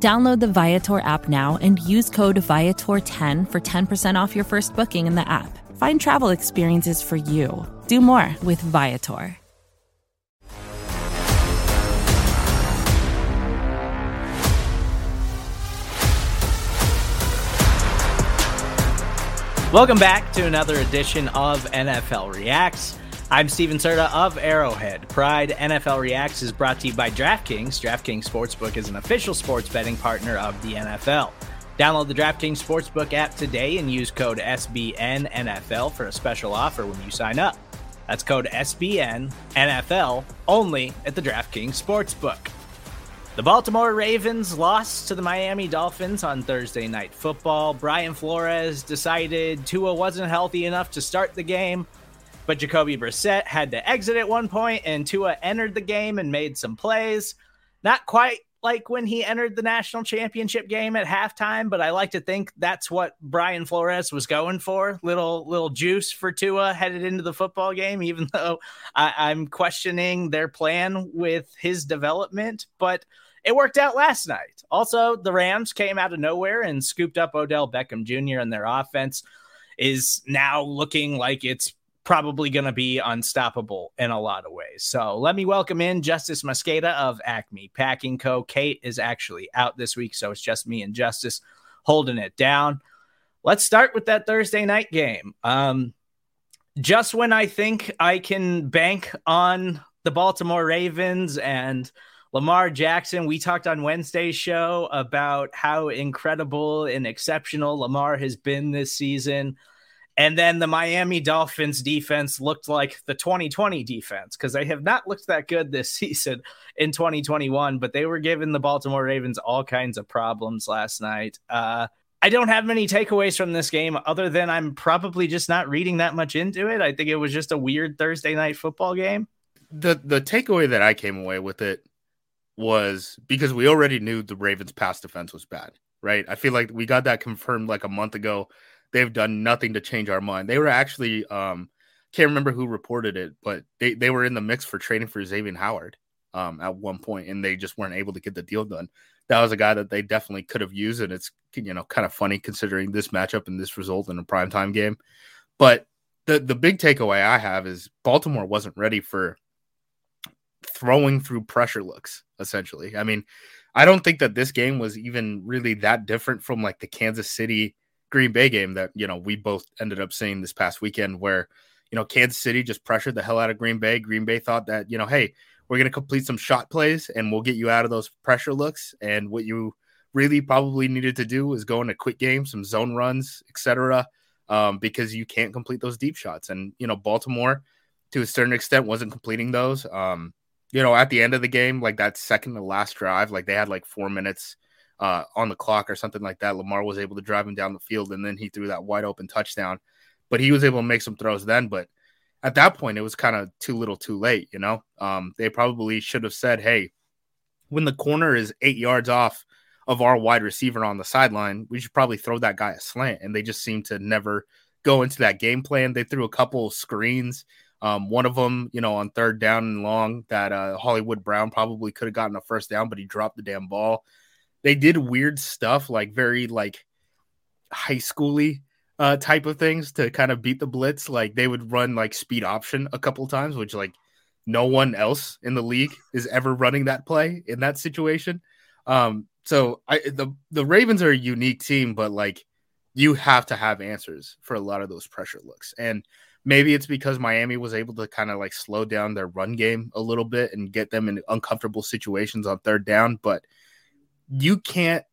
Download the Viator app now and use code Viator10 for 10% off your first booking in the app. Find travel experiences for you. Do more with Viator. Welcome back to another edition of NFL Reacts. I'm Stephen Serda of Arrowhead. Pride NFL Reacts is brought to you by DraftKings. DraftKings Sportsbook is an official sports betting partner of the NFL. Download the DraftKings Sportsbook app today and use code SBNNFL for a special offer when you sign up. That's code SBNNFL only at the DraftKings Sportsbook. The Baltimore Ravens lost to the Miami Dolphins on Thursday Night Football. Brian Flores decided Tua wasn't healthy enough to start the game, but Jacoby Brissett had to exit at one point, and Tua entered the game and made some plays. Not quite like when he entered the national championship game at halftime, but I like to think that's what Brian Flores was going for. Little little juice for Tua headed into the football game, even though I, am questioning their plan with his development. But it worked out last night. Also, the Rams came out of nowhere and scooped up Odell Beckham Jr. and their offense is now looking like it's probably going to be unstoppable in a lot of ways. So let me welcome in Justis Mosqueda of Acme Packing Co. Kate is actually out this week, so it's just me and Justis holding it down. Let's start with that Thursday night game. Um, just when I think I can bank on the Baltimore Ravens and – Lamar Jackson, we talked on Wednesday's show about how incredible and exceptional Lamar has been this season. And then the Miami Dolphins defense looked like the 2020 defense because they have not looked that good this season in 2021, but they were giving the Baltimore Ravens all kinds of problems last night. Uh, I don't have many takeaways from this game other than I'm probably just not reading that much into it. I think it was just a weird Thursday night football game. The the takeaway that I came away with it was because we already knew the Ravens' pass defense was bad, right? I feel like we got that confirmed like a month ago. They've done nothing to change our mind. They were actually, um, can't remember who reported it, but they, they were in the mix for trading for Xavier Howard um, at one point, and they just weren't able to get the deal done. That was a guy that they definitely could have used, and it's you know kind of funny considering this matchup and this result in a primetime game. But the the big takeaway I have is Baltimore wasn't ready for throwing through pressure looks, essentially. I mean, I don't think that this game was even really that different from like the Kansas City Green Bay game that, you know, we both ended up seeing this past weekend where, you know, Kansas City just pressured the hell out of Green Bay. Green Bay thought that, you know, hey, we're going to complete some shot plays and we'll get you out of those pressure looks. And what you really probably needed to do is go into quick games, some zone runs, etc., um, because you can't complete those deep shots. And, you know, Baltimore, to a certain extent, wasn't completing those. Um, you know, at the end of the game, like that second to last drive, like they had like four minutes uh, on the clock or something like that. Lamar was able to drive him down the field, and then he threw that wide open touchdown. But he was able to make some throws then. But at that point, it was kind of too little, too late. You know, um, they probably should have said, "Hey, when the corner is eight yards off of our wide receiver on the sideline, we should probably throw that guy a slant." And they just seem to never go into that game plan. They threw a couple screens um, one of them, you know, on third down and long, that uh, Hollywood Brown probably could have gotten a first down, but he dropped the damn ball. They did weird stuff, like very like high schooly uh, type of things to kind of beat the blitz. Like they would run like speed option a couple times, which like no one else in the league is ever running that play in that situation. Um, so I the the Ravens are a unique team, but like you have to have answers for a lot of those pressure looks and Maybe it's because Miami was able to kind of like slow down their run game a little bit and get them in uncomfortable situations on third down, but you can't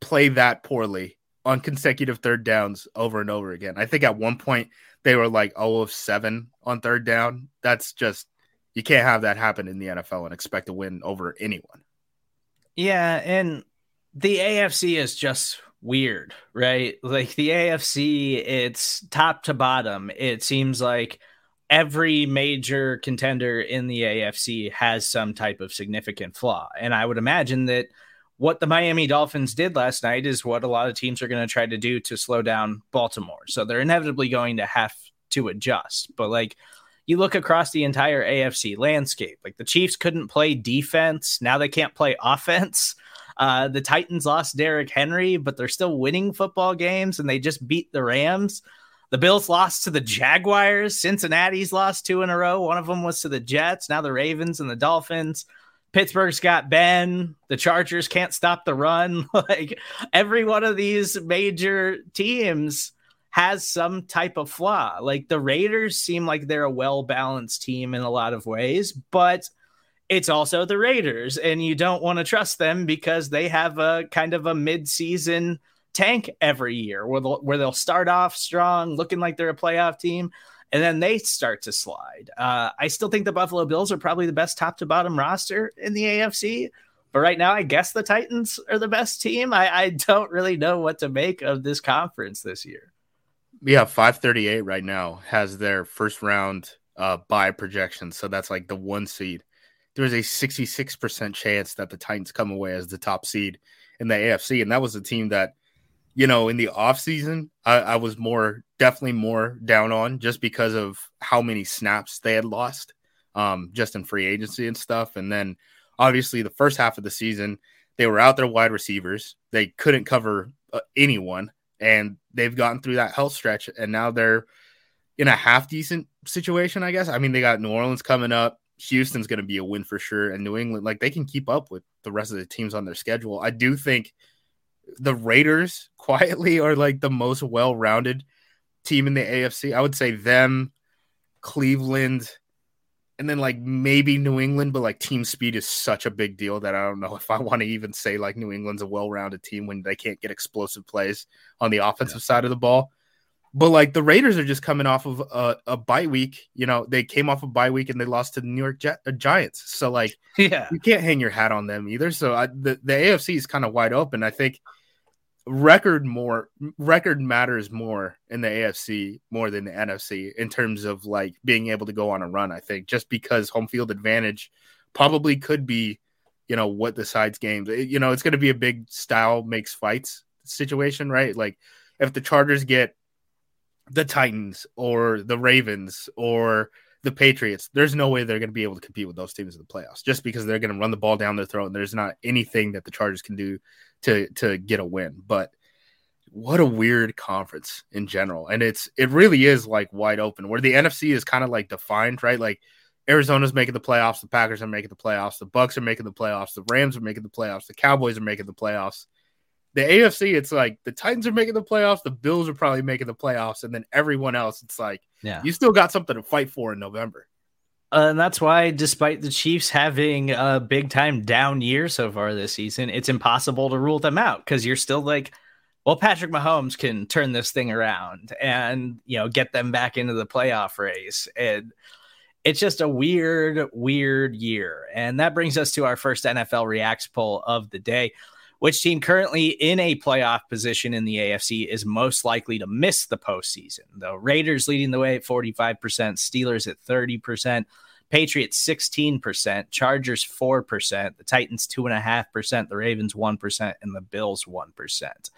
play that poorly on consecutive third downs over and over again. I think at one point they were like 0 of 7 on third down. That's just you can't have that happen in the NFL and expect to win over anyone. Yeah, and the AFC is just weird, right? Like the AFC, it's top to bottom. It seems like every major contender in the AFC has some type of significant flaw. And I would imagine that what the Miami Dolphins did last night is what a lot of teams are going to try to do to slow down Baltimore. So they're inevitably going to have to adjust. But like you look across the entire AFC landscape, like the Chiefs couldn't play defense. Now they can't play offense. Uh, the Titans lost Derrick Henry, but they're still winning football games and they just beat the Rams. The Bills lost to the Jaguars. Cincinnati's lost two in a row. One of them was to the Jets. Now the Ravens and the Dolphins. Pittsburgh's got Ben. The Chargers can't stop the run. like every one of these major teams has some type of flaw. Like the Raiders seem like they're a well balanced team in a lot of ways, but it's also the Raiders, and you don't want to trust them because they have a kind of a mid season tank every year where they'll, where they'll start off strong, looking like they're a playoff team, and then they start to slide. Uh, I still think the Buffalo Bills are probably the best top to bottom roster in the AFC. But right now, I guess the Titans are the best team. I, I don't really know what to make of this conference this year. Yeah, 538 right now has their first round uh, bye projection. So that's like the one seed. There's a 66% chance that the Titans come away as the top seed in the AFC. And that was a team that you know, in the offseason, I, I was more definitely more down on just because of how many snaps they had lost um, just in free agency and stuff. And then obviously the first half of the season, they were out their wide receivers. They couldn't cover uh, anyone, and they've gotten through that health stretch, and now they're in a half decent situation, I guess. I mean, they got New Orleans coming up. Houston's going to be a win for sure, and New England, like they can keep up with the rest of the teams on their schedule. I do think the Raiders quietly are like the most well-rounded team in the AFC. I would say them, Cleveland, and then like maybe New England, but like team speed is such a big deal that I don't know if I want to even say like New England's a well-rounded team when they can't get explosive plays on the offensive yeah. side of the ball. But like the Raiders are just coming off of a, a bye week. You know, they came off a bye week and they lost to the New York Jet, uh, Giants. So like, yeah, you can't hang your hat on them either. So I, the the AFC is kind of wide open. I think record more record matters more in the AFC more than the NFC in terms of like being able to go on a run. I think just because home field advantage probably could be, you know, what decides games. Eh, you know, it's going to be a big style makes fights situation, right? Like if the Chargers get the Titans or the Ravens or the Patriots, there's no way they're going to be able to compete with those teams in the playoffs just because they're going to run the ball down their throat. And there's not anything that the Chargers can do to to get a win. But what a weird conference in general. And it's it really is like wide open where the NFC is kind of like defined, right? Like Arizona's making the playoffs, the Packers are making the playoffs, the Bucs are making the playoffs, the Rams are making the playoffs, the Cowboys are making the playoffs. The AFC, it's like the Titans are making the playoffs, the Bills are probably making the playoffs, and then everyone else, it's like, yeah, you still got something to fight for in November. Uh, and that's why, despite the Chiefs having a big time down year so far this season, it's impossible to rule them out because you're still like, well, Patrick Mahomes can turn this thing around and you know get them back into the playoff race. And it's just a weird, weird year. And that brings us to our first NFL Reacts poll of the day. Which team currently in a playoff position in the AFC is most likely to miss the postseason? The Raiders leading the way at 45%, Steelers at 30%, Patriots 16%, Chargers 4%, the Titans 2.5%, the Ravens 1%, and the Bills 1%.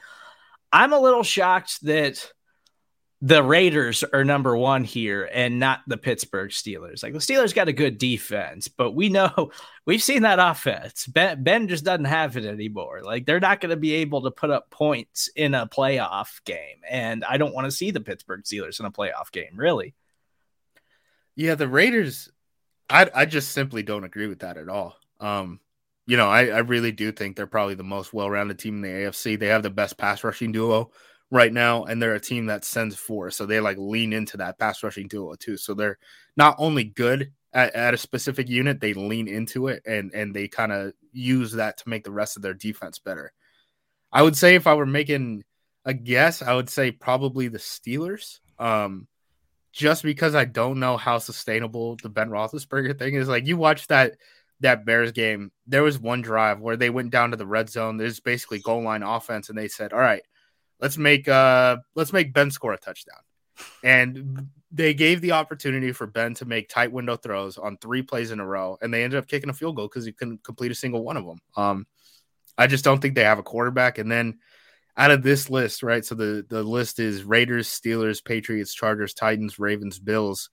I'm a little shocked that the Raiders are number one here and not the Pittsburgh Steelers. Like the Steelers got a good defense, but we know we've seen that offense. Ben, ben just doesn't have it anymore. Like they're not going to be able to put up points in a playoff game. And I don't want to see the Pittsburgh Steelers in a playoff game, really. Yeah, the Raiders, I, I just simply don't agree with that at all. Um, you know, I, I really do think they're probably the most well rounded team in the AFC. They have the best pass rushing duo right now, and they're a team that sends four, so they like lean into that pass rushing duo too. So they're not only good at, at a specific unit, they lean into it and and they kind of use that to make the rest of their defense better. I would say if I were making a guess, I would say probably the Steelers. Um, just because I don't know how sustainable the Ben Roethlisberger thing is. Like you watch that that Bears game, there was one drive where they went down to the red zone. There's basically goal line offense, and they said, "All right, Let's make uh let's make Ben score a touchdown. And they gave the opportunity for Ben to make tight window throws on three plays in a row, and they ended up kicking a field goal because he couldn't complete a single one of them. Um, I just don't think they have a quarterback. And then out of this list, right? So the the list is Raiders, Steelers, Patriots, Chargers, Titans, Ravens, Bills.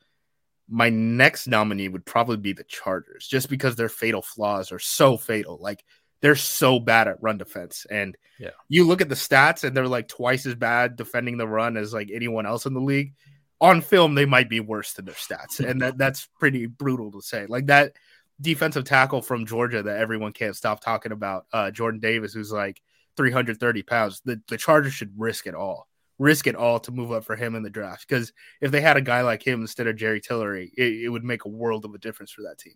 My next nominee would probably be the Chargers, just because their fatal flaws are so fatal. Like they're so bad at run defense. And yeah. you look at the stats and they're like twice as bad defending the run as like anyone else in the league. On film, they might be worse than their stats. And that, that's pretty brutal to say. Like that defensive tackle from Georgia that everyone can't stop talking about, uh, Jordan Davis, who's like 330 pounds. The, the Chargers should risk it all. Risk it all to move up for him in the draft. Because if they had a guy like him instead of Jerry Tillery, it, it would make a world of a difference for that team.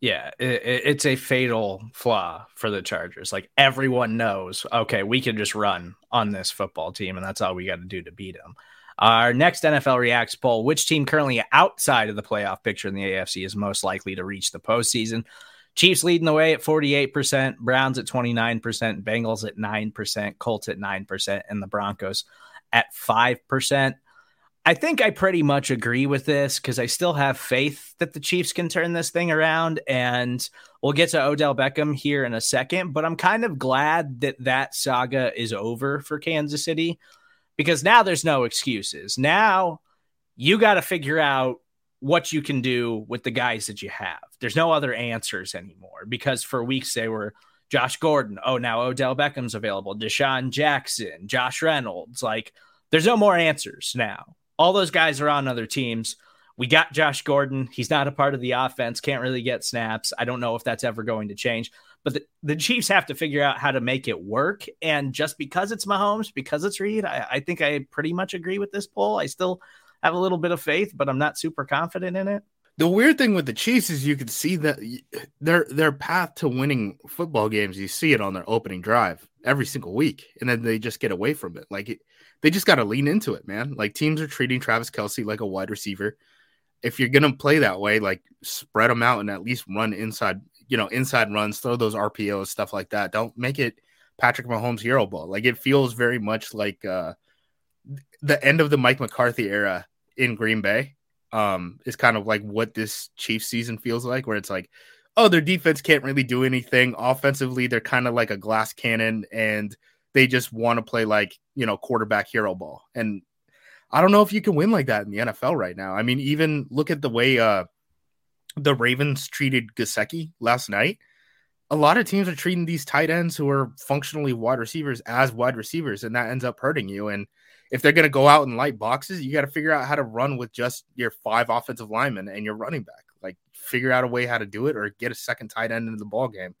Yeah, it, it's a fatal flaw for the Chargers. Like everyone knows, okay, we can just run on this football team, and that's all we got to do to beat them. Our next NFL Reacts poll which team currently outside of the playoff picture in the AFC is most likely to reach the postseason? Chiefs leading the way at 48%, Browns at 29%, Bengals at 9%, Colts at 9%, and the Broncos at 5%. I think I pretty much agree with this because I still have faith that the Chiefs can turn this thing around. And we'll get to Odell Beckham here in a second, but I'm kind of glad that that saga is over for Kansas City because now there's no excuses. Now you got to figure out what you can do with the guys that you have. There's no other answers anymore because for weeks they were Josh Gordon. Oh, now Odell Beckham's available. DeSean Jackson, Josh Reynolds. Like, there's no more answers now all those guys are on other teams. We got Josh Gordon. He's not a part of the offense, can't really get snaps. I don't know if that's ever going to change. But the, the Chiefs have to figure out how to make it work. And just because it's Mahomes, because it's Reid, I, I think I pretty much agree with this poll. I still have a little bit of faith, but I'm not super confident in it. The weird thing with the Chiefs is you can see that their their path to winning football games. You see it on their opening drive every single week, and then they just get away from it. Like it, they just got to lean into it, man. Like teams are treating Travis Kelce like a wide receiver. If you're gonna play that way, like spread them out and at least run inside, you know, inside runs, throw those RPOs, stuff like that. Don't make it Patrick Mahomes hero ball. Like it feels very much like uh, the end of the Mike McCarthy era in Green Bay. Um, is kind of like what this Chiefs season feels like, where it's like, oh, their defense can't really do anything. Offensively, they're kind of like a glass cannon, and they just want to play like, you know, quarterback hero ball. And I don't know if you can win like that in the NFL right now. I mean, even look at the way uh the Ravens treated Gesicki last night. A lot of teams are treating these tight ends who are functionally wide receivers as wide receivers, and that ends up hurting you. And if they're going to go out and light boxes, you got to figure out how to run with just your five offensive linemen and your running back. Like, figure out a way how to do it, or get a second tight end into the ball game.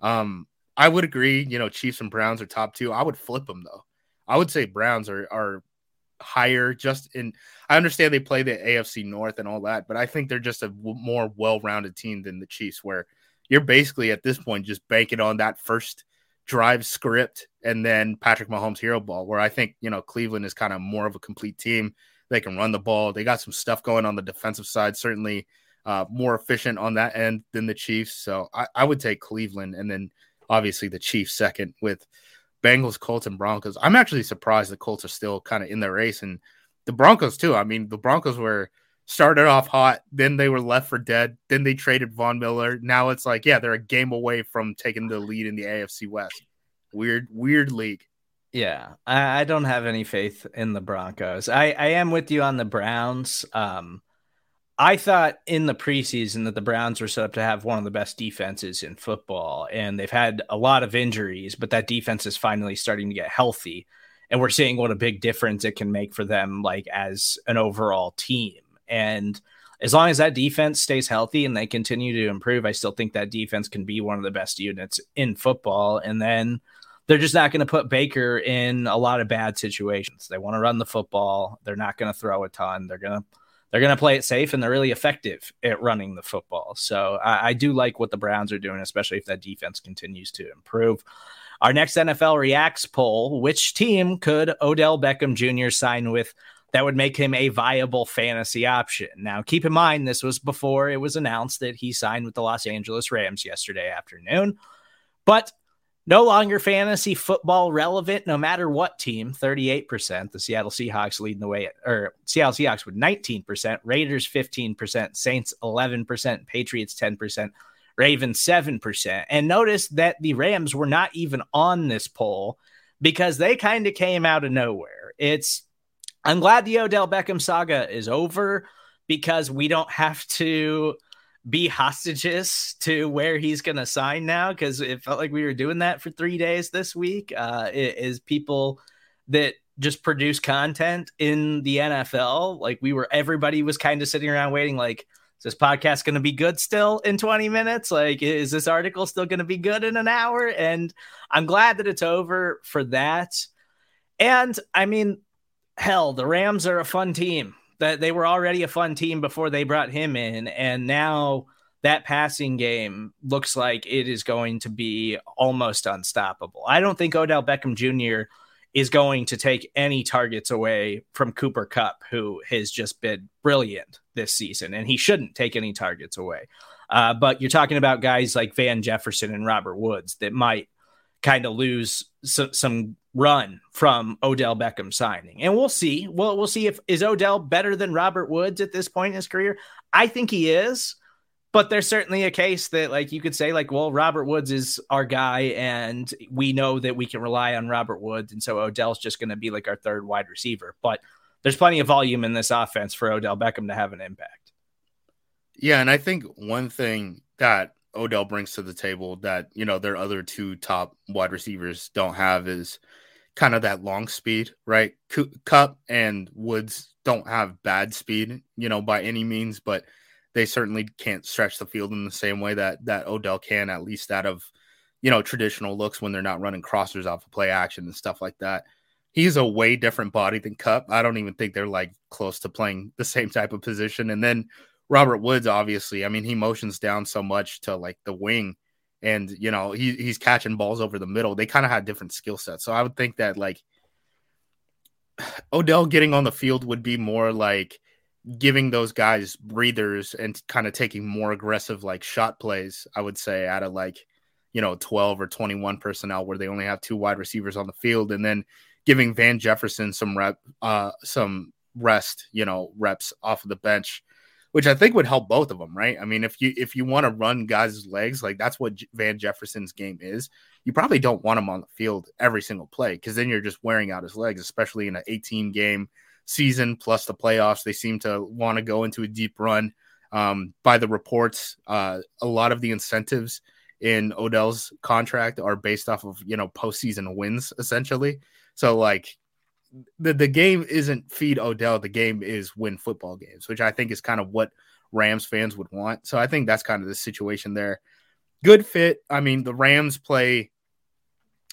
Um, I would agree. You know, Chiefs and Browns are top two. I would flip them though. I would say Browns are are higher. Just in, I understand they play the AFC North and all that, but I think they're just a w- more well rounded team than the Chiefs, where you're basically at this point just banking on that first drive script and then Patrick Mahomes hero ball. Where I think you know Cleveland is kind of more of a complete team. They can run the ball. They got some stuff going on the defensive side. Certainly. Uh, more efficient on that end than the Chiefs. So I, I would take Cleveland and then obviously the Chiefs second with Bengals, Colts, and Broncos. I'm actually surprised the Colts are still kind of in the race and the Broncos too. I mean, the Broncos were started off hot, then they were left for dead, then they traded Von Miller. Now it's like, yeah, they're a game away from taking the lead in the AFC West. Weird, weird league. Yeah, I, I don't have any faith in the Broncos. I, I am with you on the Browns. Um, I thought in the preseason that the Browns were set up to have one of the best defenses in football, and they've had a lot of injuries, but that defense is finally starting to get healthy, and we're seeing what a big difference it can make for them, like as an overall team. And as long as that defense stays healthy and they continue to improve, I still think that defense can be one of the best units in football. And then they're just not going to put Baker in a lot of bad situations. They want to run the football. They're not going to throw a ton. They're going to they're going to play it safe and they're really effective at running the football. So I, I, do like what the Browns are doing, especially if that defense continues to improve. Our next NFL Reacts poll which team could Odell Beckham Jr. sign with that would make him a viable fantasy option? Now, keep in mind, this was before it was announced that he signed with the Los Angeles Rams yesterday afternoon. But No longer fantasy football relevant, no matter what team. 38%. The Seattle Seahawks leading the way, or Seattle Seahawks with 19%, Raiders 15%, Saints 11%, Patriots 10%, Ravens 7%. And notice that the Rams were not even on this poll because they kind of came out of nowhere. It's, I'm glad the Odell Beckham saga is over because we don't have to be hostages to where he's going to sign now because it felt like we were doing that for three days this week. Uh, is people that just produce content in the NFL. Like we were, everybody was kind of sitting around waiting, like, is this podcast going to be good still in 20 minutes? Like, is this article still going to be good in an hour? And I'm glad that it's over for that. And I mean, hell, the Rams are a fun team that they were already a fun team before they brought him in, and now that passing game looks like it is going to be almost unstoppable. I don't think Odell Beckham Jr. is going to take any targets away from Cooper Kupp, who has just been brilliant this season, and he shouldn't take any targets away. Uh, but you're talking about guys like Van Jefferson and Robert Woods that might kind of lose so, some run from Odell Beckham signing. And we'll see. We'll we'll see if is Odell better than Robert Woods at this point in his career. I think he is. But there's certainly a case that like you could say like well Robert Woods is our guy and we know that we can rely on Robert Woods and so Odell's just going to be like our third wide receiver. But there's plenty of volume in this offense for Odell Beckham to have an impact. Yeah, and I think one thing that Odell brings to the table that you know their other two top wide receivers don't have is kind of that long speed, right? Kupp and Woods don't have bad speed, you know, by any means, but they certainly can't stretch the field in the same way that that Odell can, at least out of you know traditional looks when they're not running crossers off of play action and stuff like that. He's a way different body than Kupp. I don't even think they're like close to playing the same type of position. And then Robert Woods, obviously, I mean, he motions down so much to like the wing and you know he, he's catching balls over the middle. They kind of had different skill sets, so I would think that like Odell getting on the field would be more like giving those guys breathers and kind of taking more aggressive like shot plays. I would say out of like you know 12 or 21 personnel where they only have two wide receivers on the field, and then giving Van Jefferson some rep, uh, some rest, you know, reps off of the bench which I think would help both of them, right? I mean, if you if you want to run guys' legs, like that's what Van Jefferson's game is, you probably don't want him on the field every single play because then you're just wearing out his legs, especially in an 18 game season plus the playoffs. They seem to want to go into a deep run. Um, by the reports, uh, a lot of the incentives in Odell's contract are based off of you know postseason wins essentially. So like the, the game isn't feed Odell, the game is win football games, which I think is kind of what Rams fans would want. So I think that's kind of the situation there. Good fit. I mean, the Rams play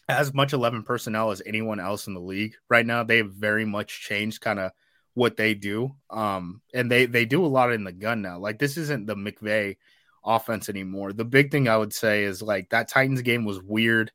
as much 11 personnel as anyone else in the league right now. They have very much changed kind of what they do. Um, and they they do a lot in the gun now. Like this isn't the McVay offense anymore. The big thing I would say is like that Titans game was weird.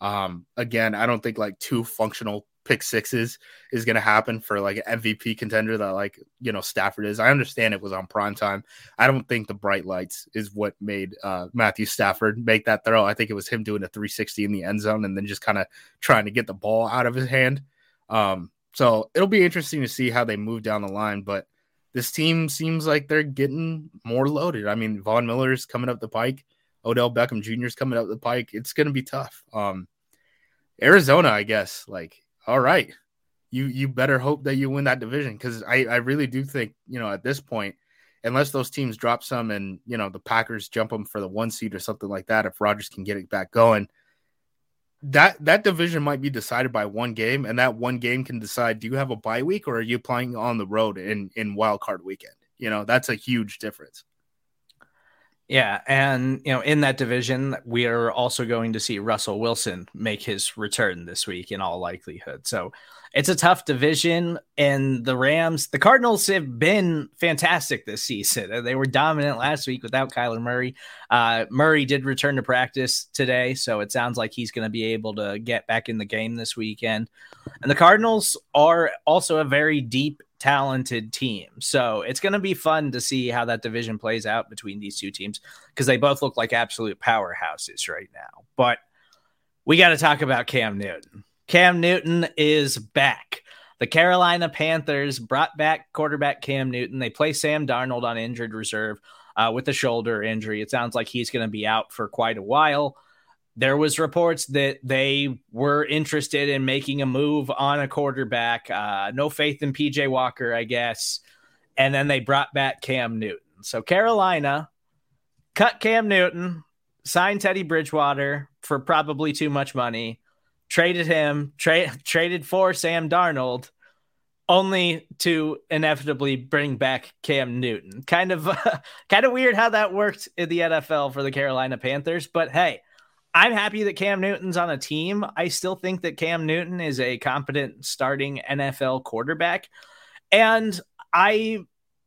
Um, again, I don't think like two functional pick sixes is going to happen for like an MVP contender that like you know Stafford is. I understand it was on prime time. I don't think the bright lights is what made uh, Matthew Stafford make that throw. I think it was him doing a 360 in the end zone and then just kind of trying to get the ball out of his hand. Um, so it'll be interesting to see how they move down the line, but this team seems like they're getting more loaded. I mean, Von Miller's coming up the pike. Odell Beckham Jr. is coming up the pike. It's going to be tough. Um, Arizona, I guess, like all right, you you better hope that you win that division because I I really do think you know at this point, unless those teams drop some and you know the Packers jump them for the one seed or something like that, if Rodgers can get it back going, that that division might be decided by one game, and that one game can decide: do you have a bye week or are you playing on the road in in wild card weekend? You know that's a huge difference. Yeah, and you know, in that division, we are also going to see Russell Wilson make his return this week in all likelihood. So it's a tough division, and the Rams, the Cardinals have been fantastic this season. They were dominant last week without Kyler Murray. Uh, Murray did return to practice today, so it sounds like he's going to be able to get back in the game this weekend. And the Cardinals are also a very deep talented team. So it's going to be fun to see how that division plays out between these two teams because they both look like absolute powerhouses right now. But we got to talk about Cam Newton. Cam Newton is back. The Carolina Panthers brought back quarterback Cam Newton. They play Sam Darnold on injured reserve uh, with a shoulder injury. It sounds like he's going to be out for quite a while. There was reports that they were interested in making a move on a quarterback. Uh, no faith in PJ Walker, I guess. And then they brought back Cam Newton. So Carolina cut Cam Newton, signed Teddy Bridgewater for probably too much money, traded him, tra- traded for Sam Darnold, only to inevitably bring back Cam Newton. Kind of, kind of weird how that worked in the NFL for the Carolina Panthers. But hey, I'm happy that Cam Newton's on a team. I still think that Cam Newton is a competent starting NFL quarterback, and I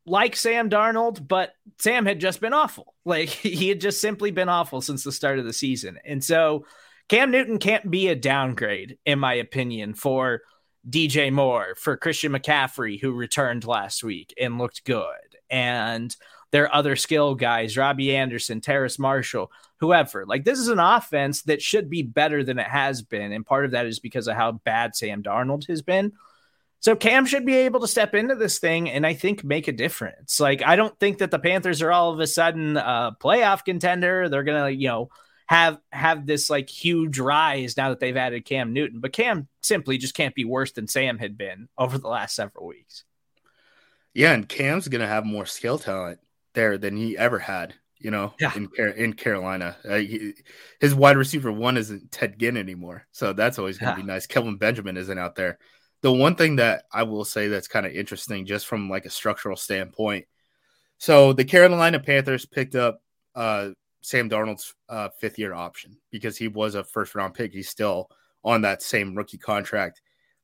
like Sam Darnold, but Sam had just been awful. Like he had just simply been awful since the start of the season. And so Cam Newton can't be a downgrade, in my opinion, for DJ Moore, for Christian McCaffrey, who returned last week and looked good. And there are other skill guys, Robbie Anderson, Terrace Marshall, whoever. Like this is an offense that should be better than it has been. And part of that is because of how bad Sam Darnold has been. So Cam should be able to step into this thing and I think make a difference. Like I don't think that the Panthers are all of a sudden a playoff contender. They're gonna, you know, have have this like huge rise now that they've added Cam Newton. But Cam simply just can't be worse than Sam had been over the last several weeks. Yeah, and Cam's gonna have more skill talent there than he ever had. You know, yeah. in in Carolina, uh, he, his wide receiver one isn't Ted Ginn anymore, so that's always gonna yeah. be nice. Kelvin Benjamin isn't out there the one thing that I will say that's kind of interesting, just from like a structural standpoint. So the Carolina Panthers picked up uh, Sam Darnold's uh, fifth year option because he was a first round pick. He's still on that same rookie contract.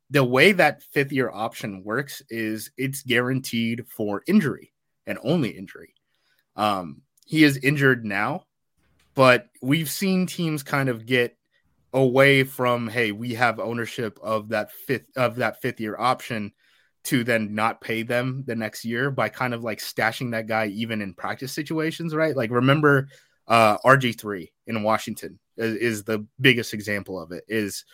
The way that fifth year option works is it's guaranteed for injury and only injury. Um, he is injured now, but we've seen teams kind of get away from hey we have ownership of that fifth of that fifth year option to then not pay them the next year by kind of like stashing that guy even in practice situations right? Like remember uh rg3 in washington is, is the biggest example of it is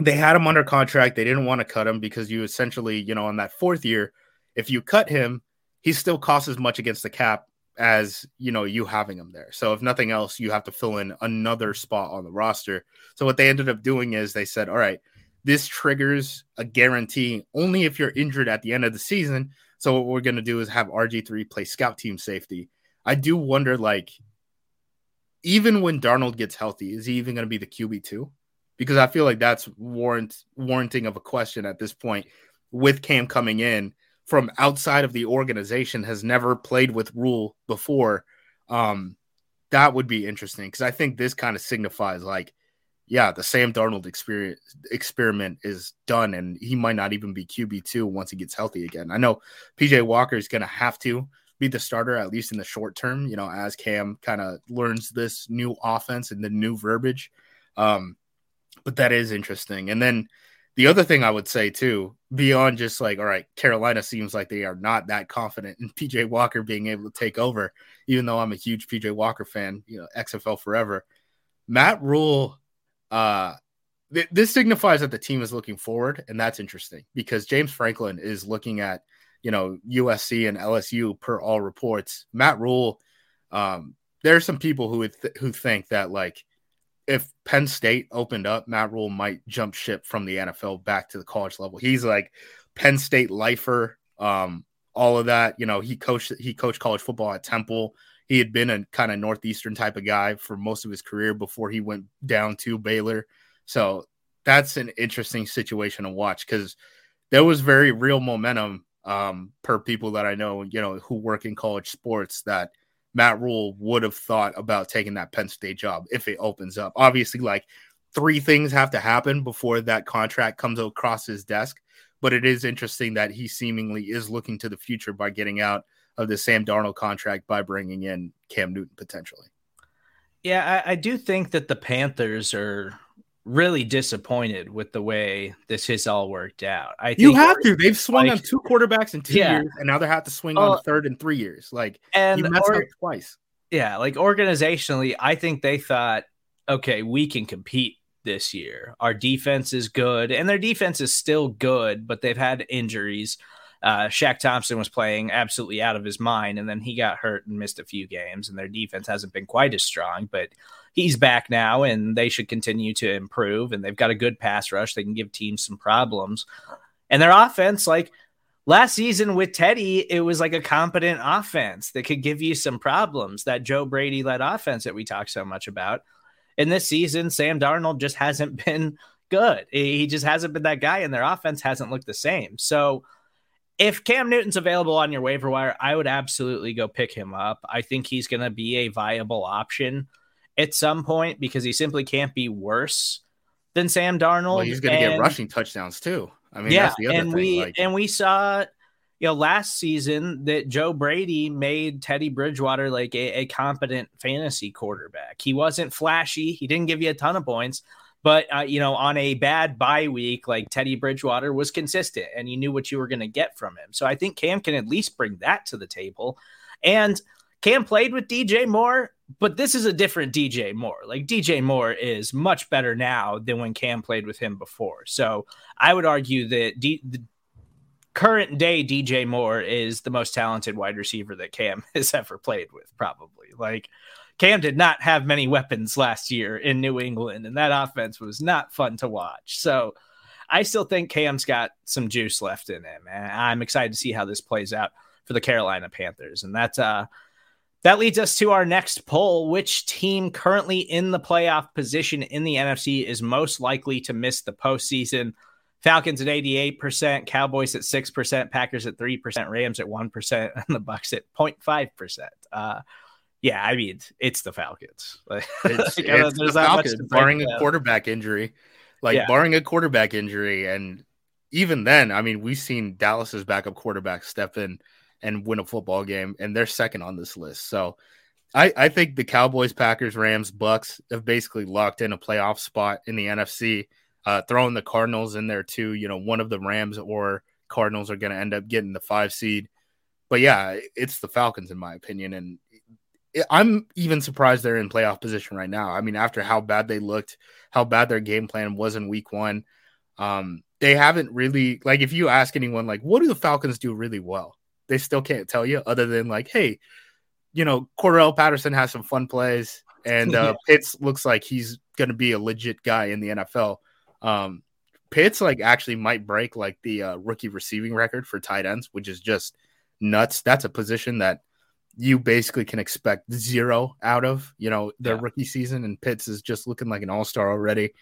they had him under contract. They didn't want to cut him because you essentially you know on that fourth year if you cut him he still costs as much against the cap as you know you having him there. So if nothing else, you have to fill in another spot on the roster. So what they ended up doing is they said, "All right, this triggers a guarantee only if you're injured at the end of the season." So what we're going to do is have RG3 play scout team safety. I do wonder like even when Darnold gets healthy, is he even going to be the QB2? Because I feel like that's warrant warranting of a question at this point with Cam coming in from outside of the organization has never played with Rhule before, um, that would be interesting because I think this kind of signifies like, yeah, the Sam Darnold experience experiment is done, and he might not even be QB two once he gets healthy again. I know PJ Walker is going to have to be the starter at least in the short term, you know, as Cam kind of learns this new offense and the new verbiage. Um, but that is interesting, and then the other thing I would say too, beyond just like, all right, Carolina seems like they are not that confident in PJ Walker being able to take over, even though I'm a huge PJ Walker fan, you know, XFL forever. Matt Rhule, uh, th- this signifies that the team is looking forward, and that's interesting because James Franklin is looking at, you know, USC and LSU per all reports. Matt Rhule, um, there are some people who would th- who think that like if Penn State opened up, Matt Rhule might jump ship from the NFL back to the college level. He's like Penn State lifer, um, all of that. You know, he coached he coached college football at Temple. He had been a kind of northeastern type of guy for most of his career before he went down to Baylor. So that's an interesting situation to watch because there was very real momentum um, per people that I know, you know, who work in college sports that Matt Rhule would have thought about taking that Penn State job if it opens up. Obviously, like three things have to happen before that contract comes across his desk. But it is interesting that he seemingly is looking to the future by getting out of the Sam Darnold contract by bringing in Cam Newton potentially. Yeah, I, I do think that the Panthers are really disappointed with the way this has all worked out. I you have to. They've swung like, on two quarterbacks in two yeah. years, and now they have to swing uh, on a third in three years. Like and you messed or, up twice. Yeah, like organizationally, I think they thought okay, we can compete this year. Our defense is good, and their defense is still good, but they've had injuries. Uh, Shaq Thompson was playing absolutely out of his mind, and then he got hurt and missed a few games, and their defense hasn't been quite as strong, but he's back now, and they should continue to improve. And they've got a good pass rush; they can give teams some problems. And their offense, like last season with Teddy, it was like a competent offense that could give you some problems. That Joe Brady led offense that we talk so much about. And this season, Sam Darnold just hasn't been good. He just hasn't been that guy, and their offense hasn't looked the same. So, if Cam Newton's available on your waiver wire, I would absolutely go pick him up. I think he's going to be a viable option at some point because he simply can't be worse than Sam Darnold. Well, he's going to get rushing touchdowns too. I mean, yeah, and thing. we like... and we saw, you know, last season that Joe Brady made Teddy Bridgewater like a, a competent fantasy quarterback. He wasn't flashy. He didn't give you a ton of points, but uh, you know, on a bad bye week, like Teddy Bridgewater was consistent, and you knew what you were going to get from him. So I think Cam can at least bring that to the table, and. Cam played with DJ Moore, but this is a different DJ Moore. Like DJ Moore is much better now than when Cam played with him before. So I would argue that D- the current day DJ Moore is the most talented wide receiver that Cam has ever played with, probably. Like Cam did not have many weapons last year in New England, and that offense was not fun to watch. So I still think Cam's got some juice left in him, and I'm excited to see how this plays out for the Carolina Panthers. And that's uh that leads us to our next poll. Which team currently in the playoff position in the NFC is most likely to miss the postseason? Falcons at 88%, Cowboys at 6%, Packers at 3%, Rams at 1%, and the Bucs at 0.5%. Uh, yeah, I mean, it's the Falcons. it's, it's the Falcons, barring a quarterback injury. Like, yeah. barring a quarterback injury. And even then, I mean, we've seen Dallas's backup quarterback step in and win a football game, and they're second on this list. So I, I think the Cowboys, Packers, Rams, Bucs have basically locked in a playoff spot in the NFC. Uh, throwing the Cardinals in there too. You know, one of the Rams or Cardinals are going to end up getting the five seed. But yeah, it's the Falcons in my opinion, and I'm even surprised they're in playoff position right now. I mean, after how bad they looked, how bad their game plan was in Week One, um, they haven't really like. If you ask anyone, like, what do the Falcons do really well? they still can't tell you other than like, hey, you know, Cordarrelle Patterson has some fun plays, and uh, Pitts looks like he's going to be a legit guy in the NFL. Um, Pitts like actually might break like the uh, rookie receiving record for tight ends, which is just nuts. That's a position that you basically can expect zero out of, you know, their yeah. rookie season, and Pitts is just looking like an all star already.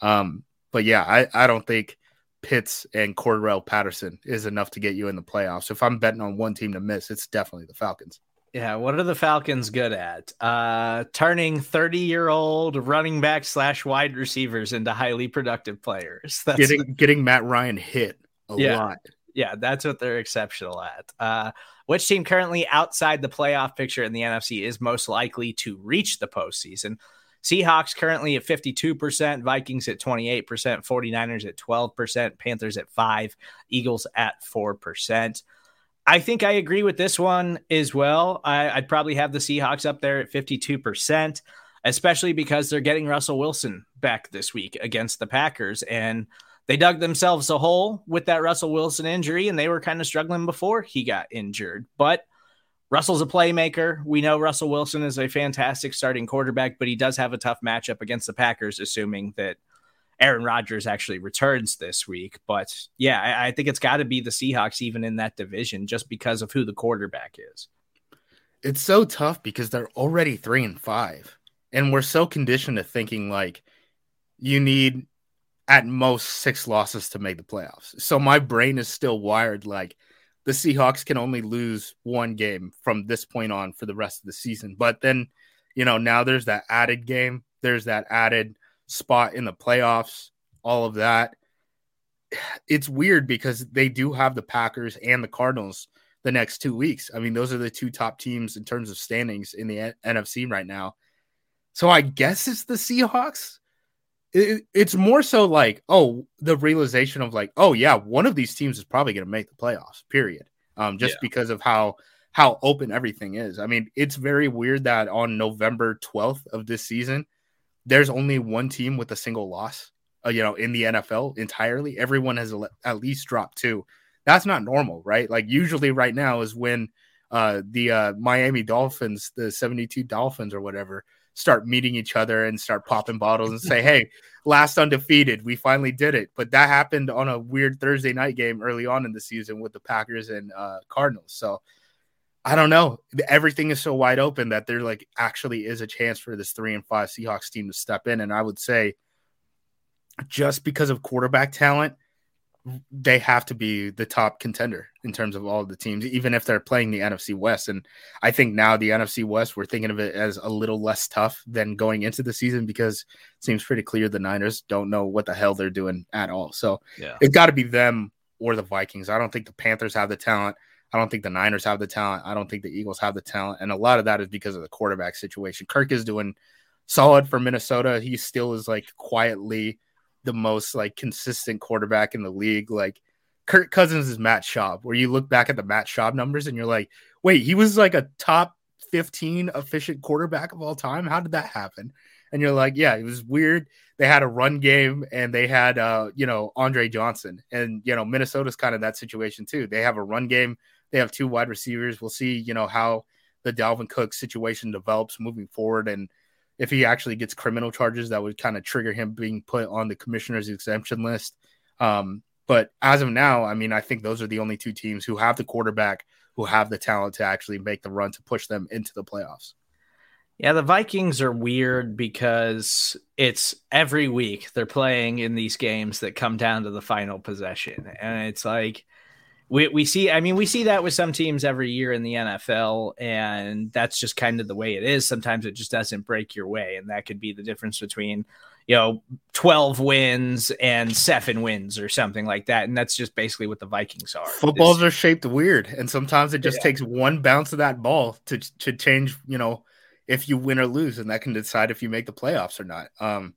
Um, but yeah, I, I don't think Pitts and Cordarrelle Patterson is enough to get you in the playoffs. If I'm betting on one team to miss, it's definitely the Falcons. Yeah, what are the Falcons good at? Uh, turning 30 year old running back slash wide receivers into highly productive players. That's getting getting Matt Ryan hit a yeah, lot. Yeah, that's what they're exceptional at. Uh, which team currently outside the playoff picture in the NFC is most likely to reach the postseason? Seahawks currently at 52%, Vikings at 28%, 49ers at 12%, Panthers at 5, Eagles at 4%. I think I agree with this one as well. I, would probably have the Seahawks up there at 52%, especially because they're getting Russell Wilson back this week against the Packers. And they dug themselves a hole with that Russell Wilson injury, and they were kind of struggling before he got injured. But Russell's a playmaker. We know Russell Wilson is a fantastic starting quarterback, but he does have a tough matchup against the Packers, assuming that Aaron Rodgers actually returns this week. But yeah, I, I think it's got to be the Seahawks, even in that division, just because of who the quarterback is. It's so tough because they're already three and five. And we're so conditioned to thinking like you need at most six losses to make the playoffs. So my brain is still wired like the Seahawks can only lose one game from this point on for the rest of the season. But then, you know, now there's that added game, there's that added spot in the playoffs, all of that. It's weird because they do have the Packers and the Cardinals the next two weeks. I mean, those are the two top teams in terms of standings in the NFC right now. So I guess it's the Seahawks. It, it's more so like, oh, the realization of like, oh yeah, one of these teams is probably going to make the playoffs. Period. Um, just yeah. because of how how open everything is. I mean, it's very weird that on November twelfth of this season, there's only one team with a single loss, uh, you know, in the NFL entirely. Everyone has at least dropped two. That's not normal, right? Like usually right now is when uh, the uh, Miami Dolphins, the 72 Dolphins or whatever, start meeting each other and start popping bottles and say, "Hey, last undefeated, we finally did it." But that happened on a weird Thursday night game early on in the season with the Packers and uh, Cardinals. So I don't know. Everything is so wide open that there like actually is a chance for this three and five Seahawks team to step in. And I would say, just because of quarterback talent, they have to be the top contender in terms of all of the teams, even if they're playing the NFC West. And I think now the NFC West, we're thinking of it as a little less tough than going into the season because it seems pretty clear the Niners don't know what the hell they're doing at all. So yeah. it's got to be them or the Vikings. I don't think the Panthers have the talent. I don't think the Niners have the talent. I don't think the Eagles have the talent. And a lot of that is because of the quarterback situation. Kirk is doing solid for Minnesota. He still is like quietly the most like consistent quarterback in the league. Like Kirk Cousins is Matt Schaub, where you look back at the Matt Schaub numbers and you're like, wait, he was like a top 15 efficient quarterback of all time. How did that happen? And you're like, yeah, it was weird. They had a run game and they had uh, you know, Andre Johnson. And you know, Minnesota's kind of that situation too. They have a run game, they have two wide receivers. We'll see, you know, how the Dalvin Cook situation develops moving forward and if he actually gets criminal charges, that would kind of trigger him being put on the commissioner's exemption list. Um, but as of now, I mean, I think those are the only two teams who have the quarterback, who have the talent to actually make the run to push them into the playoffs. Yeah, the Vikings are weird because it's every week they're playing in these games that come down to the final possession. And it's like, we, we see i mean we see that with some teams every year in the nfl and that's just kind of the way it is. Sometimes it just doesn't break your way and that could be the difference between you know 12 wins and seven wins or something like that and that's just basically what the vikings are. Footballs are shaped weird and sometimes it just yeah. takes one bounce of that ball to to change you know if you win or lose and that can decide if you make the playoffs or not. Um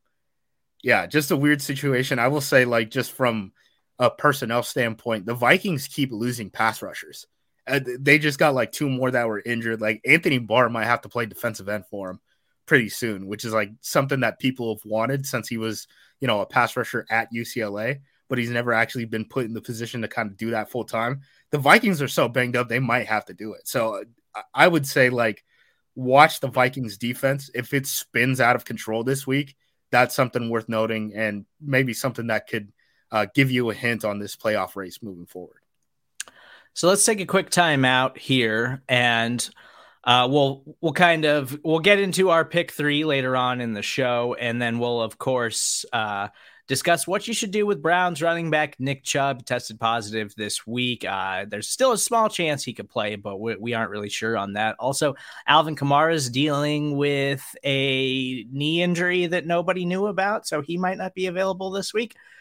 yeah just a weird situation. I will say like just from a personnel standpoint, the Vikings keep losing pass rushers. Uh, they just got like two more that were injured. Like Anthony Barr might have to play defensive end for him pretty soon, which is like something that people have wanted since he was, you know, a pass rusher at UCLA, but he's never actually been put in the position to kind of do that full time. The Vikings are so banged up, they might have to do it. So uh, I would say, like, watch the Vikings defense. If it spins out of control this week, that's something worth noting and maybe something that could uh, give you a hint on this playoff race moving forward. So let's take a quick time out here and uh, we'll we'll kind of we'll get into our pick three later on in the show, and then we'll of course uh, discuss what you should do with Browns running back Nick Chubb tested positive this week. Uh, there's still a small chance he could play, but we, we, aren't really sure on that. Also, Alvin Kamara is dealing with a knee injury that nobody knew about, so he might not be available this week.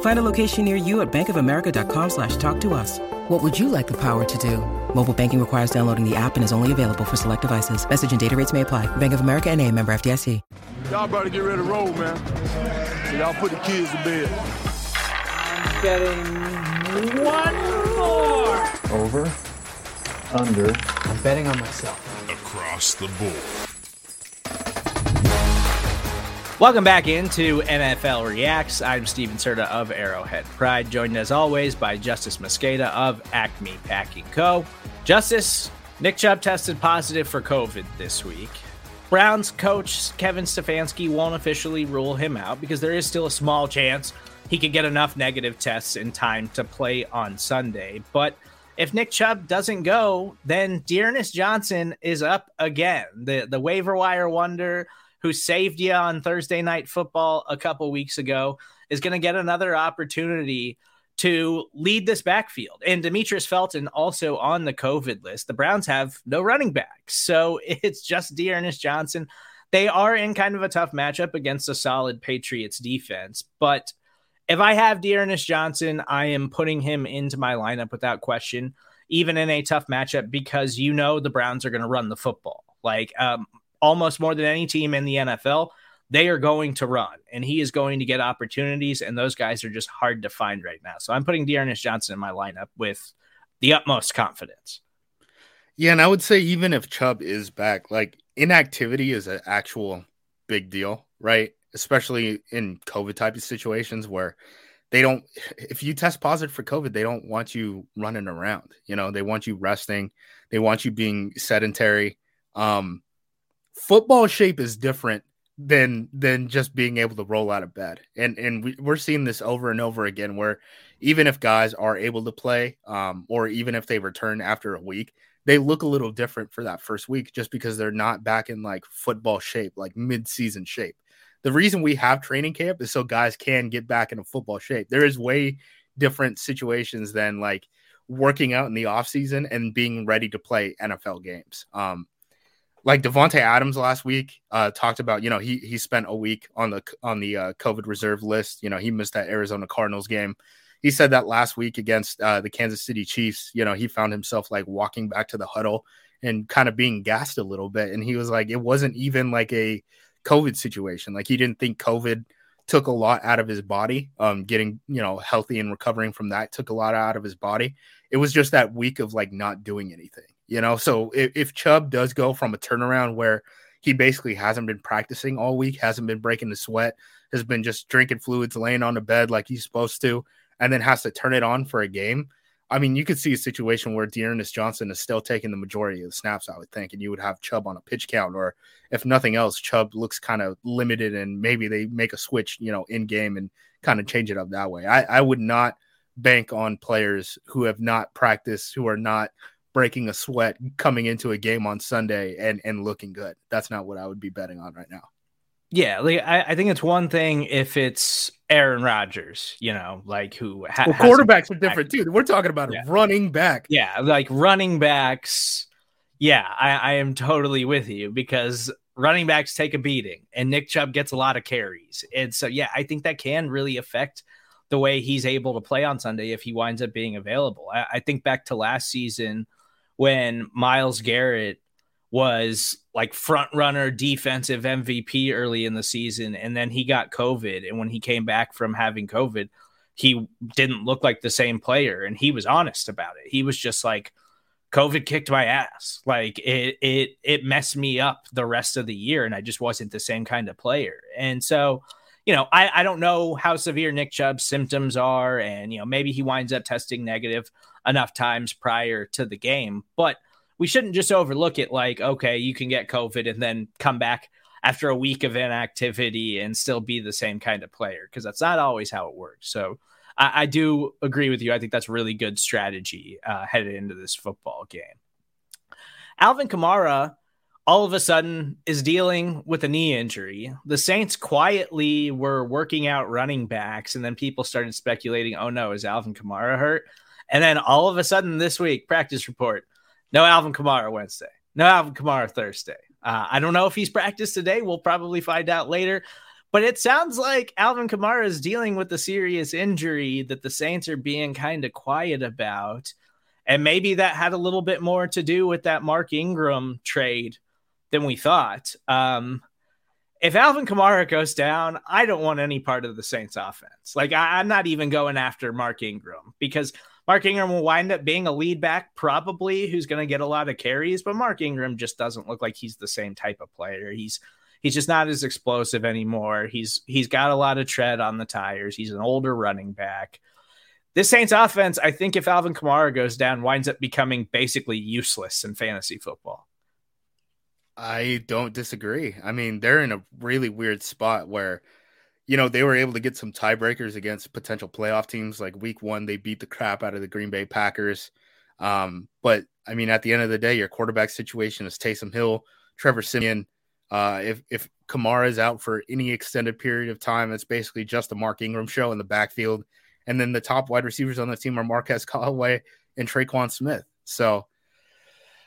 Find a location near you at bankofamerica.com slash talk to us. What would you like the power to do? Mobile banking requires downloading the app and is only available for select devices. Message and data rates may apply. Bank of America and a member FDIC. Y'all better get ready to roll, man. So y'all put the kids to bed. I'm getting one more. Over. Under. I'm betting on myself. Across the board. Welcome back into NFL Reacts. I'm Stephen Serda of Arrowhead Pride, joined as always by Justis Mosqueda of Acme Packing Co. Justis, Nick Chubb tested positive for COVID this week. Browns coach Kevin Stefanski won't officially rule him out because there is still a small chance he could get enough negative tests in time to play on Sunday. But if Nick Chubb doesn't go, then D'Ernest Johnson is up again. The the waiver wire wonder who saved you on Thursday night football a couple weeks ago, is going to get another opportunity to lead this backfield. And Demetrius Felton also on the COVID list. The Browns have no running backs. So it's just D'Ernest Johnson. They are in kind of a tough matchup against a solid Patriots defense. But if I have D'Ernest Johnson, I am putting him into my lineup without question, even in a tough matchup, because you know the Browns are going to run the football. Like um, almost more than any team in the NFL, they are going to run and he is going to get opportunities. And those guys are just hard to find right now. So I'm putting D'Ernest Johnson in my lineup with the utmost confidence. Yeah. And I would say, even if Chubb is back, like inactivity is an actual big deal, right? Especially in COVID type of situations where they don't, if you test positive for COVID, they don't want you running around. You know, they want you resting, they want you being sedentary. Um, football shape is different than than just being able to roll out of bed. And and we, we're seeing this over and over again where even if guys are able to play, um, or even if they return after a week, they look a little different for that first week just because they're not back in like football shape, like mid-season shape. The reason we have training camp is so guys can get back into football shape. There is way different situations than like working out in the off season and being ready to play NFL games. Um, like Davante Adams last week uh, talked about, you know, he he spent a week on the on the uh, COVID reserve list. You know, he missed that Arizona Cardinals game. He said that last week against uh, the Kansas City Chiefs. You know, he found himself like walking back to the huddle and kind of being gassed a little bit. And he was like, it wasn't even like a COVID situation. Like he didn't think COVID took a lot out of his body. Um, getting you know healthy and recovering from that took a lot out of his body. It was just that week of like not doing anything. You know, so if, if Chubb does go from a turnaround where he basically hasn't been practicing all week, hasn't been breaking the sweat, has been just drinking fluids, laying on the bed like he's supposed to, and then has to turn it on for a game. I mean, you could see a situation where D'Ernest Johnson is still taking the majority of the snaps, I would think, and you would have Chubb on a pitch count, or if nothing else, Chubb looks kind of limited, and maybe they make a switch, you know, in game and kind of change it up that way. I, I would not bank on players who have not practiced, who are not breaking a sweat coming into a game on Sunday and and looking good. That's not what I would be betting on right now. Yeah, like I, I think it's one thing if it's Aaron Rodgers, you know, like who ha- well, quarterbacks are different too. We're talking about yeah. running back. Yeah, like running backs. Yeah, I, I am totally with you because running backs take a beating and Nick Chubb gets a lot of carries. And so yeah, I think that can really affect the way he's able to play on Sunday if he winds up being available. I, I think back to last season when Myles Garrett was like front runner defensive MVP early in the season and then he got COVID and when he came back from having COVID he didn't look like the same player and he was honest about it. He was just like COVID kicked my ass. Like it it it messed me up the rest of the year and I just wasn't the same kind of player. And so you know, I, I don't know how severe Nick Chubb's symptoms are, and you know, maybe he winds up testing negative enough times prior to the game. But we shouldn't just overlook it like, okay, you can get COVID and then come back after a week of inactivity and still be the same kind of player because that's not always how it works. So I, I, do agree with you. I think that's really good strategy uh, headed into this football game. Alvin Kamara all of a sudden is dealing with a knee injury. The Saints quietly were working out running backs, and then people started speculating, oh no, is Alvin Kamara hurt? And then all of a sudden this week, practice report, no Alvin Kamara Wednesday, no Alvin Kamara Thursday. Uh, I don't know if he's practiced today. We'll probably find out later. But it sounds like Alvin Kamara is dealing with a serious injury that the Saints are being kind of quiet about. And maybe that had a little bit more to do with that Mark Ingram trade than we thought. Um, if Alvin Kamara goes down, I don't want any part of the Saints offense. Like I, am not even going after Mark Ingram because Mark Ingram will wind up being a lead back, probably who's going to get a lot of carries, but Mark Ingram just doesn't look like he's the same type of player. He's he's just not as explosive anymore. He's he's got a lot of tread on the tires. He's an older running back. This Saints offense, I think if Alvin Kamara goes down, winds up becoming basically useless in fantasy football. I don't disagree. I mean, they're in a really weird spot where, you know, they were able to get some tiebreakers against potential playoff teams. Like week one, they beat the crap out of the Green Bay Packers. Um, but I mean, at the end of the day, your quarterback situation is Taysom Hill, Trevor Siemian. Uh, if if Kamara is out for any extended period of time, it's basically just a Mark Ingram show in the backfield. And then the top wide receivers on the team are Marquez Callaway and Tre'Quan Smith. So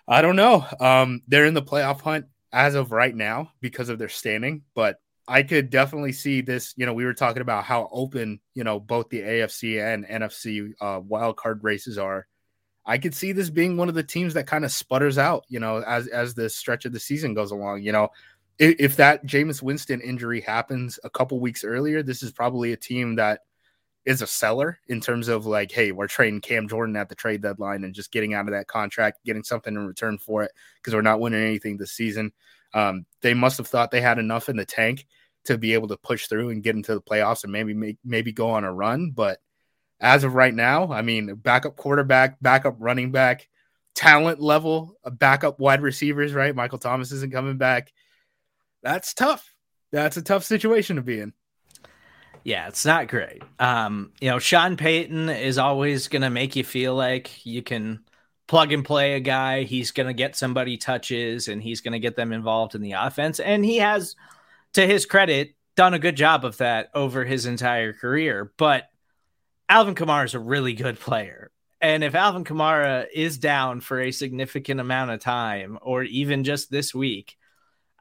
I don't know. Um, they're in the playoff hunt as of right now because of their standing, but I could definitely see this. You know, we were talking about how open, you know, both the AFC and NFC uh, wild card races are. I could see this being one of the teams that kind of sputters out, you know, as as the stretch of the season goes along. You know, if, if that Jameis Winston injury happens a couple weeks earlier, this is probably a team that is a seller in terms of like, hey, we're trading Cam Jordan at the trade deadline and just getting out of that contract, getting something in return for it because we're not winning anything this season. Um, they must have thought they had enough in the tank to be able to push through and get into the playoffs and maybe make maybe go on a run. But as of right now, I mean, backup quarterback, backup running back, talent level, backup wide receivers, right? Michael Thomas isn't coming back. That's tough. That's a tough situation to be in. Yeah, it's not great. Um, you know, Sean Payton is always going to make you feel like you can plug and play a guy. He's going to get somebody touches and he's going to get them involved in the offense. And he has, to his credit, done a good job of that over his entire career. But Alvin Kamara is a really good player. And if Alvin Kamara is down for a significant amount of time, or even just this week,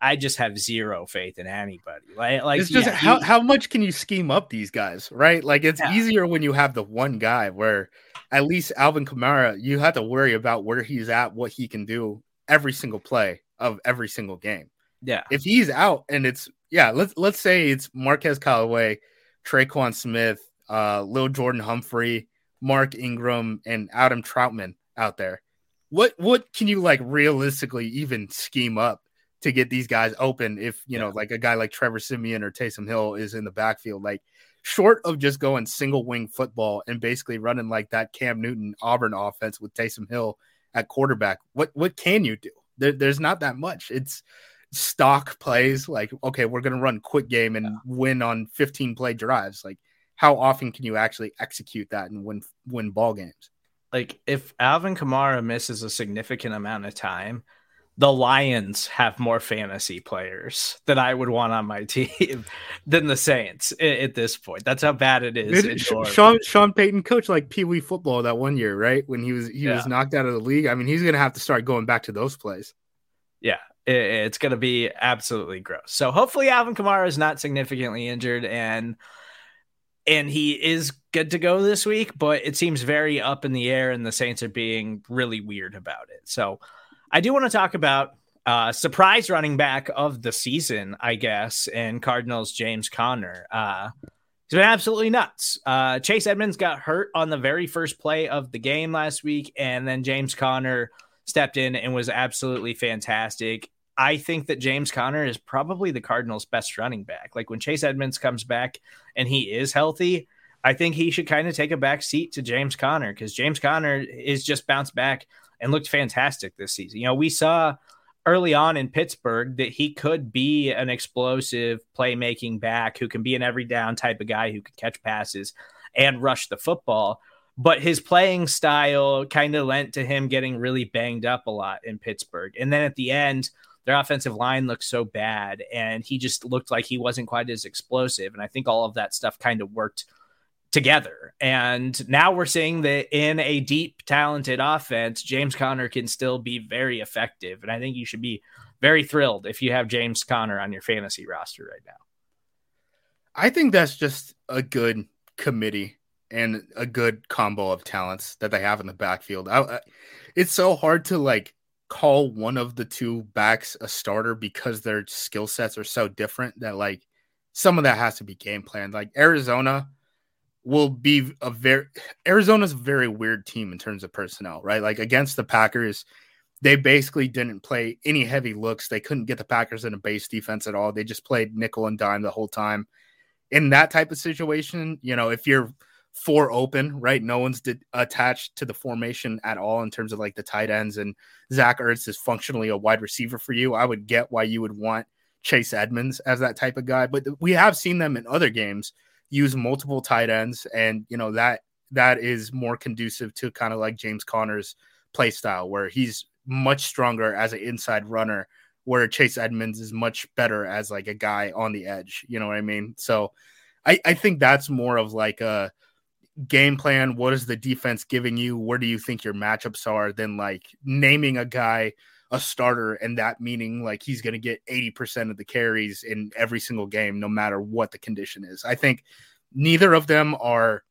I just have zero faith in anybody. Like, like it's just yeah, how, he, how much can you scheme up these guys, right? Like it's yeah. easier when you have the one guy where at least Alvin Kamara, you have to worry about where he's at, what he can do every single play of every single game. Yeah. If he's out and it's yeah, let's let's say it's Marquez Callaway, Tre'Quan Smith, uh, Lil Jordan Humphrey, Mark Ingram, and Adam Trautman out there. What what can you like realistically even scheme up to get these guys open if you know like a guy like Trevor Siemian or Taysom Hill is in the backfield like short of just going single wing football and basically running like that Cam Newton Auburn offense with Taysom Hill at quarterback what what can you do? There, there's not that much. It's stock plays like okay we're going to run quick game and win on 15 play drives. Like how often can you actually execute that and win win ball games? Like if Alvin Kamara misses a significant amount of time the Lions have more fantasy players that I would want on my team than the Saints at this point. That's how bad it is. Sean Sean Payton coached like Pee Wee football that one year, right? When he was he yeah. was knocked out of the league. I mean, he's gonna have to start going back to those plays. Yeah, it's gonna be absolutely gross. So hopefully Alvin Kamara is not significantly injured and and he is good to go this week, but it seems very up in the air, and the Saints are being really weird about it. So I do want to talk about uh, surprise running back of the season, I guess, and Cardinals James Conner. Uh, he's been absolutely nuts. Uh, Chase Edmonds got hurt on the very first play of the game last week, and then James Conner stepped in and was absolutely fantastic. I think that James Conner is probably the Cardinals' best running back. Like when Chase Edmonds comes back and he is healthy, I think he should kind of take a back seat to James Conner because James Conner is just bounced back and looked fantastic this season. You know, we saw early on in Pittsburgh that he could be an explosive playmaking back who can be an every down type of guy who could catch passes and rush the football. But his playing style kind of lent to him getting really banged up a lot in Pittsburgh. And then at the end, their offensive line looked so bad and he just looked like he wasn't quite as explosive. And I think all of that stuff kind of worked together. And now we're seeing that in a deep, talented offense, James Conner can still be very effective. And I think you should be very thrilled if you have James Conner on your fantasy roster right now. I think that's just a good committee and a good combo of talents that they have in the backfield. I, I, it's so hard to like call one of the two backs a starter because their skill sets are so different that like some of that has to be game planned. Like Arizona will be a very Arizona's a very weird team in terms of personnel, right? Like against the Packers, they basically didn't play any heavy looks. They couldn't get the Packers in a base defense at all. They just played nickel and dime the whole time. In that type of situation, you know, if you're four open, right? No one's did, attached to the formation at all in terms of like the tight ends, and Zach Ertz is functionally a wide receiver for you. I would get why you would want Chase Edmonds as that type of guy, but we have seen them in other games use multiple tight ends, and you know that that is more conducive to kind of like James Conner's play style, where he's much stronger as an inside runner, where Chase Edmonds is much better as like a guy on the edge. You know what I mean? So I, I think that's more of like a game plan. What is the defense giving you? Where do you think your matchups are? Than like naming a guy a starter and that meaning like he's going to get 80% of the carries in every single game, no matter what the condition is. I think neither of them are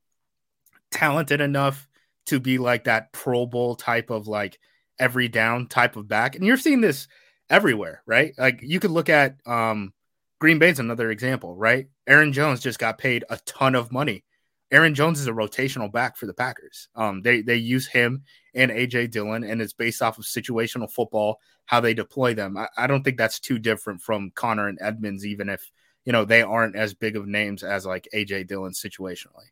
talented enough to be like that Pro Bowl type of like every down type of back. And you're seeing this everywhere, right? Like you could look at um Green Bay's another example, right? Aaron Jones just got paid a ton of money. Aaron Jones is a rotational back for the Packers. Um, they they use him and AJ Dillon, and it's based off of situational football how they deploy them. I, I don't think that's too different from Conner and Edmonds, even if you know they aren't as big of names as like AJ Dillon situationally.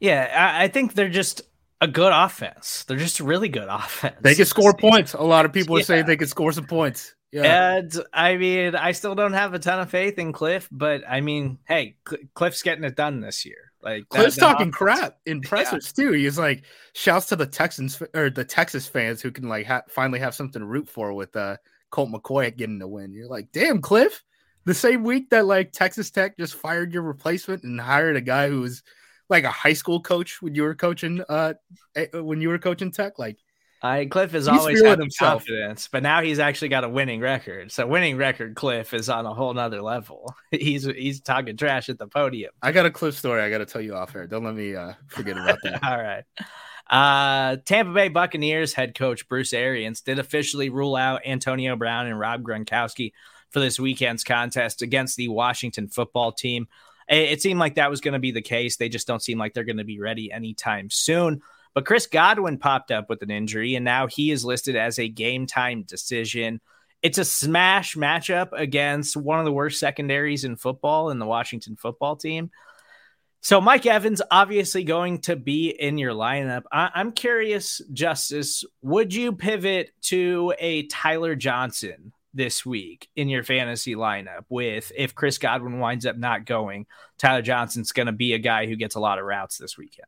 Yeah, I, I think they're just a good offense. They're just a really good offense. They can score points. A lot of people yeah. are saying they can score some points. Yeah. And I mean, I still don't have a ton of faith in Cliff, but I mean, hey, Cl- Cliff's getting it done this year. Like Cliff's that, talking crap in pressers yeah. too. He's like shouts to the Texans or the Texas fans who can like ha- finally have something to root for with uh Colt McCoy getting the win. You're like, damn, Cliff. The same week that like Texas Tech just fired your replacement and hired a guy who was like a high school coach when you were coaching uh when you were coaching Tech, like I Cliff has always had himself. confidence, but now he's actually got a winning record. So winning record Cliff is on a whole nother level. He's he's talking trash at the podium. I got a Cliff story I got to tell you off air. Don't let me uh, forget about that. All right. Uh, Tampa Bay Buccaneers head coach Bruce Arians did officially rule out Antonio Brown and Rob Gronkowski for this weekend's contest against the Washington football team. It, it seemed like that was going to be the case. They just don't seem like they're going to be ready anytime soon. But Chris Godwin popped up with an injury, and now he is listed as a game time decision. It's a smash matchup against one of the worst secondaries in football in the Washington football team. So Mike Evans obviously going to be in your lineup. I- am curious, Justis, would you pivot to a Tyler Johnson this week in your fantasy lineup with if Chris Godwin winds up not going, Tyler Johnson's going to be a guy who gets a lot of routes this weekend.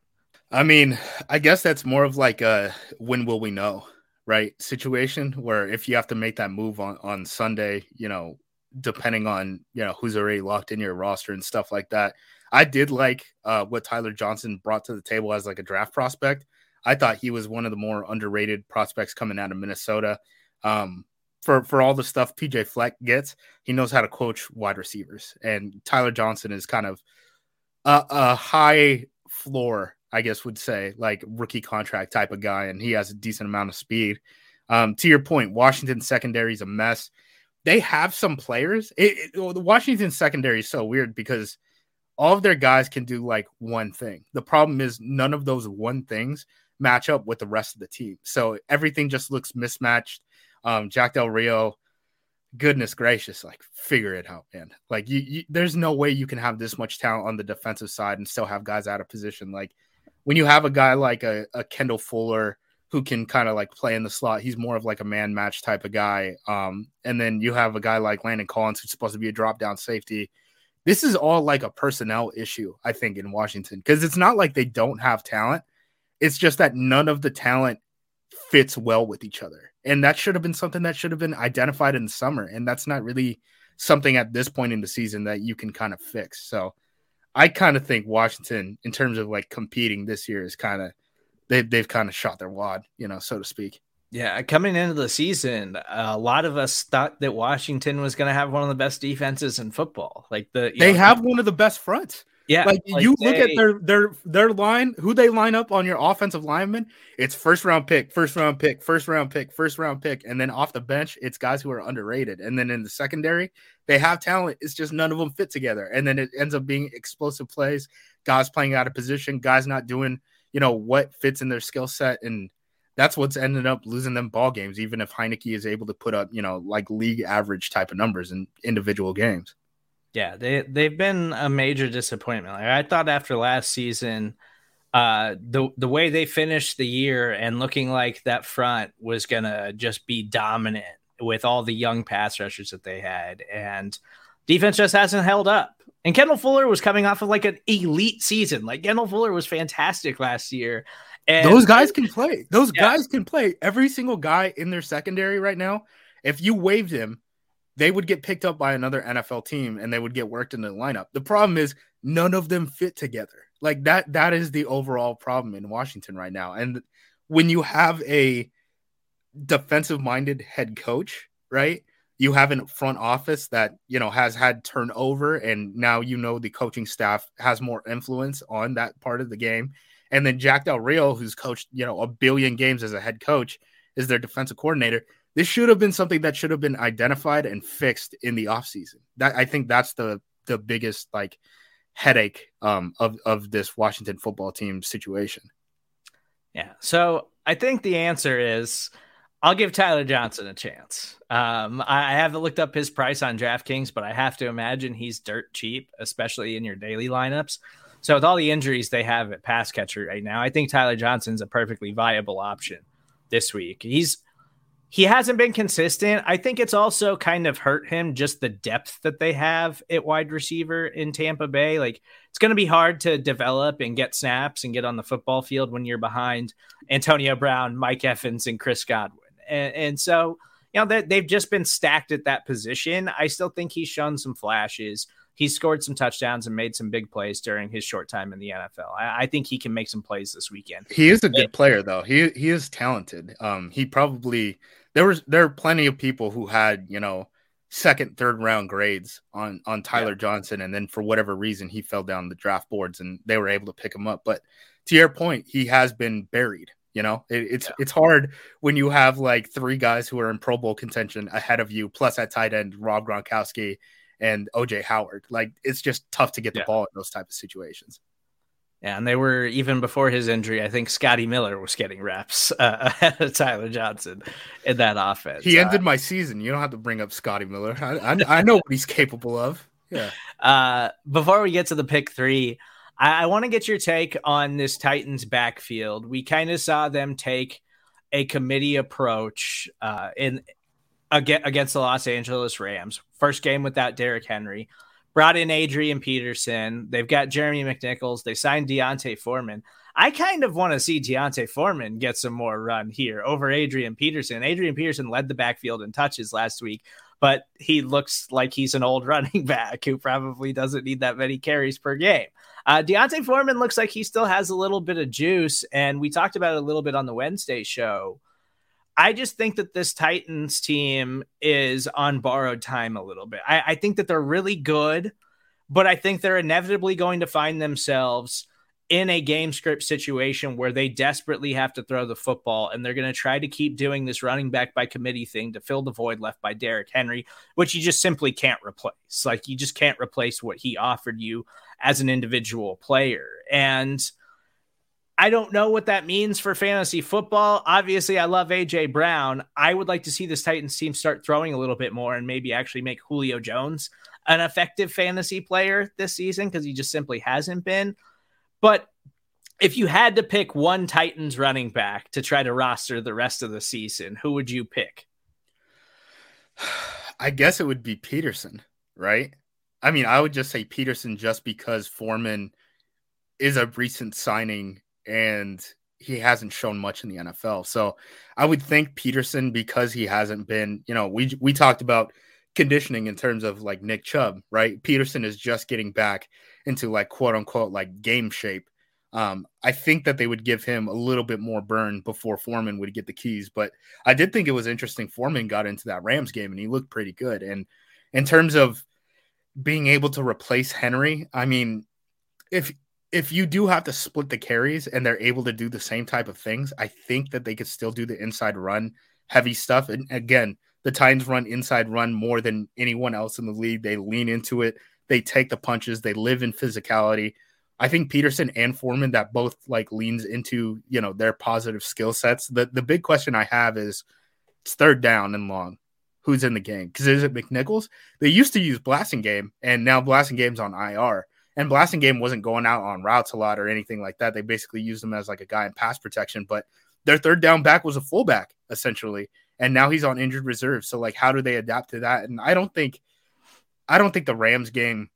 I mean, I guess that's more of like a when will we know, right? Situation where if you have to make that move on on Sunday, you know, depending on you know who's already locked in your roster and stuff like that. I did like uh, what Tyler Johnson brought to the table as like a draft prospect. I thought he was one of the more underrated prospects coming out of Minnesota. Um, for for all the stuff PJ Fleck gets, he knows how to coach wide receivers, and Tyler Johnson is kind of a, a high floor I guess would say like rookie contract type of guy, and he has a decent amount of speed. Um, to your point, Washington secondary is a mess. They have some players. It, it, the Washington secondary is so weird because all of their guys can do like one thing. The problem is none of those one things match up with the rest of the team. So everything just looks mismatched. Um, Jack Del Rio, goodness gracious, like figure it out, man. Like you, you, there's no way you can have this much talent on the defensive side and still have guys out of position. Like when you have a guy like a, a Kendall Fuller who can kind of like play in the slot, he's more of like a man match type of guy. Um, and then you have a guy like Landon Collins who's supposed to be a drop down safety. This is all like a personnel issue, I think, in Washington because it's not like they don't have talent. It's just that none of the talent fits well with each other. And that should have been something that should have been identified in the summer. And that's not really something at this point in the season that you can kind of fix. So I kind of think Washington, in terms of like competing this year, is kind of they've they've kind of shot their wad, you know, so to speak. Yeah, coming into the season, a lot of us thought that Washington was going to have one of the best defenses in football. Like the they know, have one of the best fronts. Yeah, like, like you they... look at their their their line, who they line up on your offensive lineman. It's first round pick, first round pick, first round pick, first round pick, and then off the bench, it's guys who are underrated. And then in the secondary, they have talent. It's just none of them fit together, and then it ends up being explosive plays, guys playing out of position, guys not doing you know what fits in their skill set, and that's what's ended up losing them ball games. Even if Heinicke is able to put up you know like league average type of numbers in individual games. Yeah, they they've been a major disappointment. Like I thought after last season, uh, the the way they finished the year and looking like that front was gonna just be dominant with all the young pass rushers that they had, and defense just hasn't held up. And Kendall Fuller was coming off of like an elite season. Like Kendall Fuller was fantastic last year. And those guys can play. Those yeah. guys can play. Every single guy in their secondary right now, if you waived him, they would get picked up by another NFL team and they would get worked into the lineup. The problem is none of them fit together. Like that that is the overall problem in Washington right now. And when you have a defensive minded head coach, right? You have a front office that, you know, has had turnover and now you know the coaching staff has more influence on that part of the game. And then Jack Del Rio, who's coached, you know, a billion games as a head coach, is their defensive coordinator this should have been something that should have been identified and fixed in the offseason. That I think that's the the biggest like headache um, of of this Washington football team situation. Yeah. So I think the answer is I'll give Tyler Johnson a chance. Um, I, I haven't looked up his price on DraftKings, but I have to imagine he's dirt cheap, especially in your daily lineups. So with all the injuries they have at pass catcher right now, I think Tyler Johnson's a perfectly viable option this week. He's he hasn't been consistent. I think it's also kind of hurt him just the depth that they have at wide receiver in Tampa Bay. Like it's going to be hard to develop and get snaps and get on the football field when you're behind Antonio Brown, Mike Evans, and Chris Godwin. And, and so, you know, they, they've just been stacked at that position. I still think he's shown some flashes. He scored some touchdowns and made some big plays during his short time in the NFL. I, I think he can make some plays this weekend. He is a good player, though. He he is talented. Um, he probably there was there are plenty of people who had you know second third round grades on on Tyler yeah. Johnson and then for whatever reason he fell down the draft boards and they were able to pick him up but to your point he has been buried you know it, it's yeah. it's hard when you have like three guys who are in Pro Bowl contention ahead of you plus at tight end Rob Gronkowski and OJ Howard like it's just tough to get the yeah. ball in those type of situations and they were even before his injury. I think Scotty Miller was getting reps uh, ahead of Tyler Johnson in that offense. He ended uh, my season. You don't have to bring up Scotty Miller. I, I, I know what he's capable of. Yeah. Uh, before we get to the pick three, I, I want to get your take on this Titans backfield. We kind of saw them take a committee approach uh, in against the Los Angeles Rams. First game without Derrick Henry brought in Adrian Peterson. They've got Jeremy McNichols. They signed D'Onta Foreman. I kind of want to see D'Onta Foreman get some more run here over Adrian Peterson. Adrian Peterson led the backfield in touches last week, but he looks like he's an old running back who probably doesn't need that many carries per game. Uh, D'Onta Foreman looks like he still has a little bit of juice, and we talked about it a little bit on the Wednesday show. I just think that this Titans team is on borrowed time a little bit. I, I, think that they're really good, but I think they're inevitably going to find themselves in a game script situation where they desperately have to throw the football and they're going to try to keep doing this running back by committee thing to fill the void left by Derrick Henry, which you just simply can't replace. Like you just can't replace what he offered you as an individual player. And I don't know what that means for fantasy football. Obviously, I love AJ Brown. I would like to see this Titans team start throwing a little bit more and maybe actually make Julio Jones an effective fantasy player this season because he just simply hasn't been. But if you had to pick one Titans running back to try to roster the rest of the season, who would you pick? I guess it would be Peterson, right? I mean, I would just say Peterson just because Foreman is a recent signing and he hasn't shown much in the NFL. So I would think Peterson because he hasn't been, you know, we we talked about conditioning in terms of like Nick Chubb, right? Peterson is just getting back into like quote unquote like game shape. Um, I think that they would give him a little bit more burn before Foreman would get the keys. But I did think it was interesting. Foreman got into that Rams game and he looked pretty good. And in terms of being able to replace Henry, I mean, if if you do have to split the carries and they're able to do the same type of things, I think that they could still do the inside run heavy stuff. And again, the Titans run inside run more than anyone else in the league. They lean into it, they take the punches, they live in physicality. I think Peterson and Foreman that both like leans into, you know, their positive skill sets. The the big question I have is it's third down and long. Who's in the game? Because is it McNichols? They used to use Blasingame, and now Blasingame's on IR. And Blasingame wasn't going out on routes a lot or anything like that. They basically used him as like a guy in pass protection, but their third down back was a fullback essentially, and now he's on injured reserve. So like, how do they adapt to that? And I don't think, I don't think the Rams game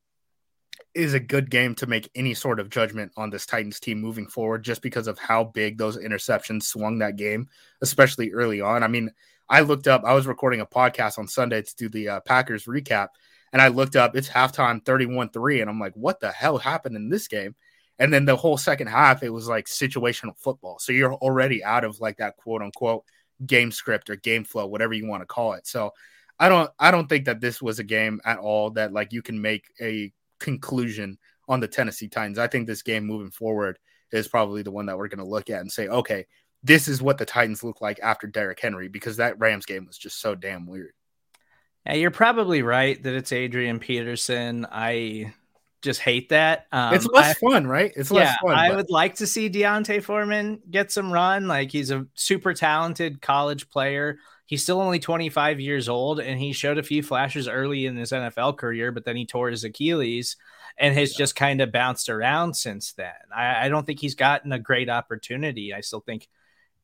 is a good game to make any sort of judgment on this Titans team moving forward, just because of how big those interceptions swung that game, especially early on. I mean, I looked up. I was recording a podcast on Sunday to do the uh, Packers recap, and I looked up. It's halftime, thirty-one three, and I'm like, what the hell happened in this game? And then the whole second half, it was like situational football. So you're already out of like that quote unquote game script or game flow, whatever you want to call it. So I don't I don't think that this was a game at all that like you can make a conclusion on the Tennessee Titans. I think this game moving forward is probably the one that we're going to look at and say, okay, this is what the Titans look like after Derrick Henry because that Rams game was just so damn weird. Yeah, you're probably right that it's Adrian Peterson. I just hate that. Um, it's less I, fun, right? It's less yeah, fun. I would like to see D'Onta Foreman get some run. Like he's a super talented college player. He's still only 25 years old, and he showed a few flashes early in his NFL career, but then he tore his Achilles and has yeah. just kind of bounced around since then. I, I don't think he's gotten a great opportunity. I still think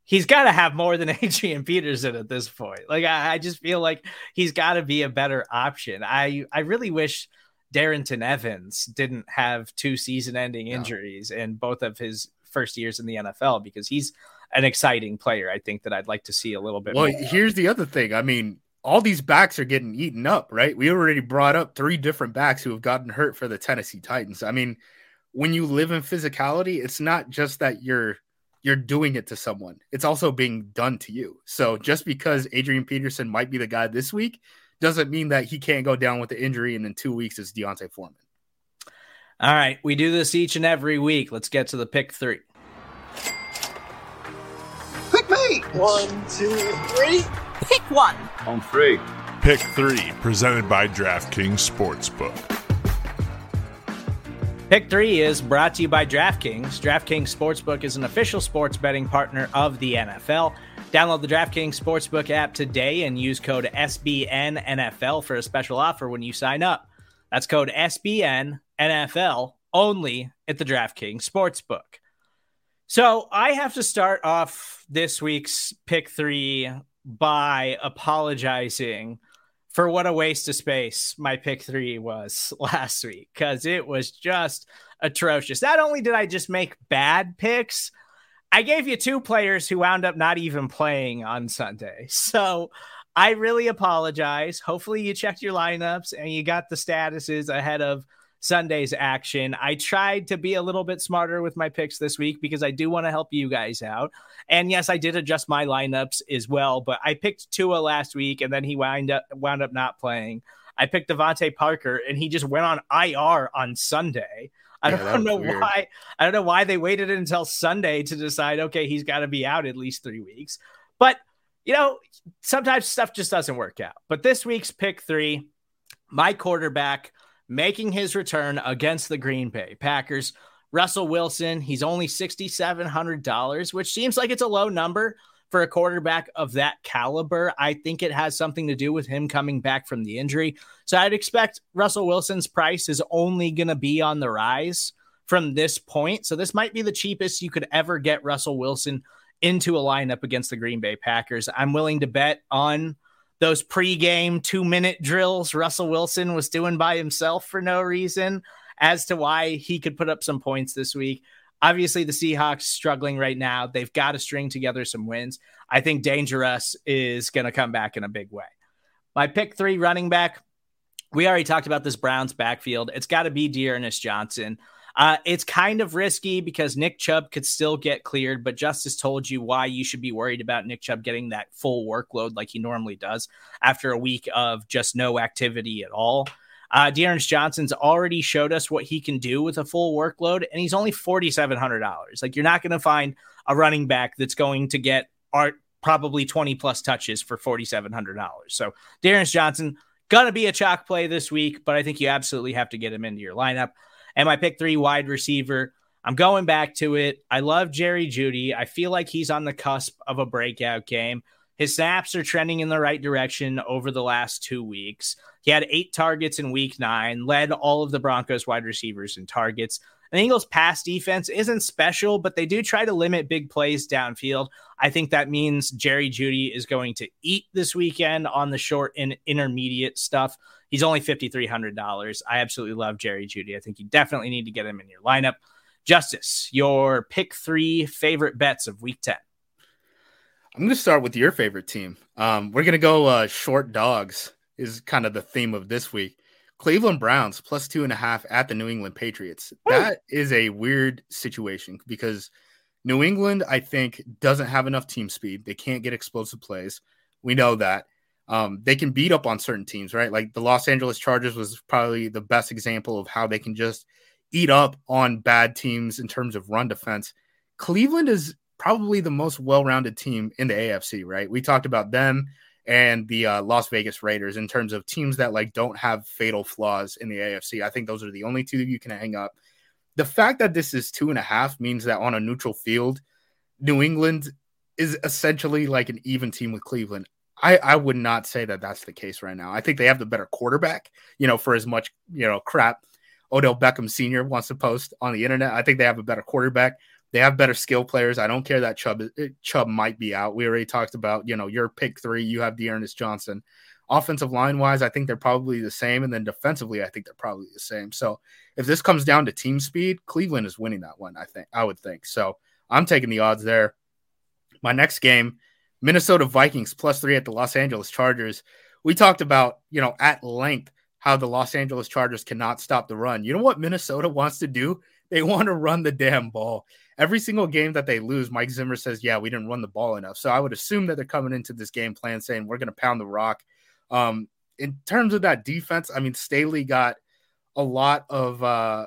he's got to have more than Adrian Peterson at this point. Like I, I just feel like he's got to be a better option. I I really wish – Darrynton Evans didn't have two season ending injuries no. in both of his first years in the NFL because he's an exciting player. I think that I'd like to see a little bit well, here's the other thing. I mean, all these backs are getting eaten up, right? We already brought up three different backs who have gotten hurt for the Tennessee Titans. I mean, when you live in physicality, it's not just that you're you're doing it to someone. It's also being done to you. So just because Adrian Peterson might be the guy this week doesn't mean that he can't go down with the injury and in two weeks it's D'Onta Foreman. All right, we do this each and every week. Let's get to the pick three. Pick me. One, two, three. Pick one. On three. Pick three, presented by DraftKings Sportsbook. Pick three is brought to you by DraftKings. DraftKings Sportsbook is an official sports betting partner of the NFL. Download the DraftKings Sportsbook app today and use code SBNNFL for a special offer when you sign up. That's code SBNNFL only at the DraftKings Sportsbook. So I have to start off this week's pick three by apologizing for what a waste of space my pick three was last week because it was just atrocious. Not only did I just make bad picks, I gave you two players who wound up not even playing on Sunday. So I really apologize. Hopefully, you checked your lineups and you got the statuses ahead of Sunday's action. I tried to be a little bit smarter with my picks this week because I do want to help you guys out. And yes, I did adjust my lineups as well, but I picked Tua last week and then he wound up wound up not playing. I picked DeVante Parker and he just went on IR on Sunday. I yeah, don't know weird. why. I don't know why they waited until Sunday to decide. Okay, he's got to be out at least three weeks. But you know, sometimes stuff just doesn't work out. But this week's pick three, my quarterback making his return against the Green Bay Packers. Russell Wilson, he's only $6,700, which seems like it's a low number for a quarterback of that caliber. I think it has something to do with him coming back from the injury. So I'd expect Russell Wilson's price is only going to be on the rise from this point. So this might be the cheapest you could ever get Russell Wilson into a lineup against the Green Bay Packers. I'm willing to bet on those pregame two minute drills Russell Wilson was doing by himself for no reason as to why he could put up some points this week. Obviously, the Seahawks struggling right now. They've got to string together some wins. I think DangeRuss is going to come back in a big way. My pick three running back. We already talked about this Browns backfield. It's got to be D'Ernest Johnson. Uh, it's kind of risky because Nick Chubb could still get cleared, but Justis told you why you should be worried about Nick Chubb getting that full workload like he normally does after a week of just no activity at all. Uh, D'Ernest Johnson's already showed us what he can do with a full workload, and he's only $4,700. Like, you're not going to find a running back that's going to get art probably 20 plus touches for $4,700. So, D'Ernest Johnson, going to be a chalk play this week, but I think you absolutely have to get him into your lineup. And my pick three wide receiver, I'm going back to it. I love Jerry Jeudy. I feel like he's on the cusp of a breakout game. His snaps are trending in the right direction over the last two weeks. He had eight targets in week nine, led all of the Broncos wide receivers in targets. The Eagles' pass defense isn't special, but they do try to limit big plays downfield. I think that means Jerry Jeudy is going to eat this weekend on the short and intermediate stuff. He's only $5,300. I absolutely love Jerry Jeudy. I think you definitely need to get him in your lineup. Justis, your pick three favorite bets of week 10. I'm going to start with your favorite team. Um, we're going to go uh, short dogs, is kind of the theme of this week. Cleveland Browns plus two and a half at the New England Patriots. That is a weird situation because New England, I think, doesn't have enough team speed. They can't get explosive plays. We know that. Um, they can beat up on certain teams, right? Like the Los Angeles Chargers was probably the best example of how they can just eat up on bad teams in terms of run defense. Cleveland is probably the most well-rounded team in the AFC, right? We talked about them and the uh, Las Vegas Raiders in terms of teams that like don't have fatal flaws in the AFC. I think those are the only two that you can hang up. The fact that this is two and a half means that on a neutral field, New England is essentially like an even team with Cleveland. I, I would not say that that's the case right now. I think they have the better quarterback, you know, for as much, you know, crap Odell Beckham Sr. wants to post on the internet. I think they have a better quarterback. They have better skill players. I don't care that Chubb uh, Chubb might be out. We already talked about, you know, your pick three. You have D'Ernest Johnson. Offensive line wise, I think they're probably the same, and then defensively, I think they're probably the same. So if this comes down to team speed, Cleveland is winning that one. I think I would think so. I'm taking the odds there. My next game, Minnesota Vikings plus three at the Los Angeles Chargers. We talked about, you know, at length how the Los Angeles Chargers cannot stop the run. You know what Minnesota wants to do? They want to run the damn ball every single game that they lose, Mike Zimmer says, "Yeah, we didn't run the ball enough." So I would assume that they're coming into this game plan saying we're going to pound the rock. Um, in terms of that defense, I mean, Staley got a lot of uh,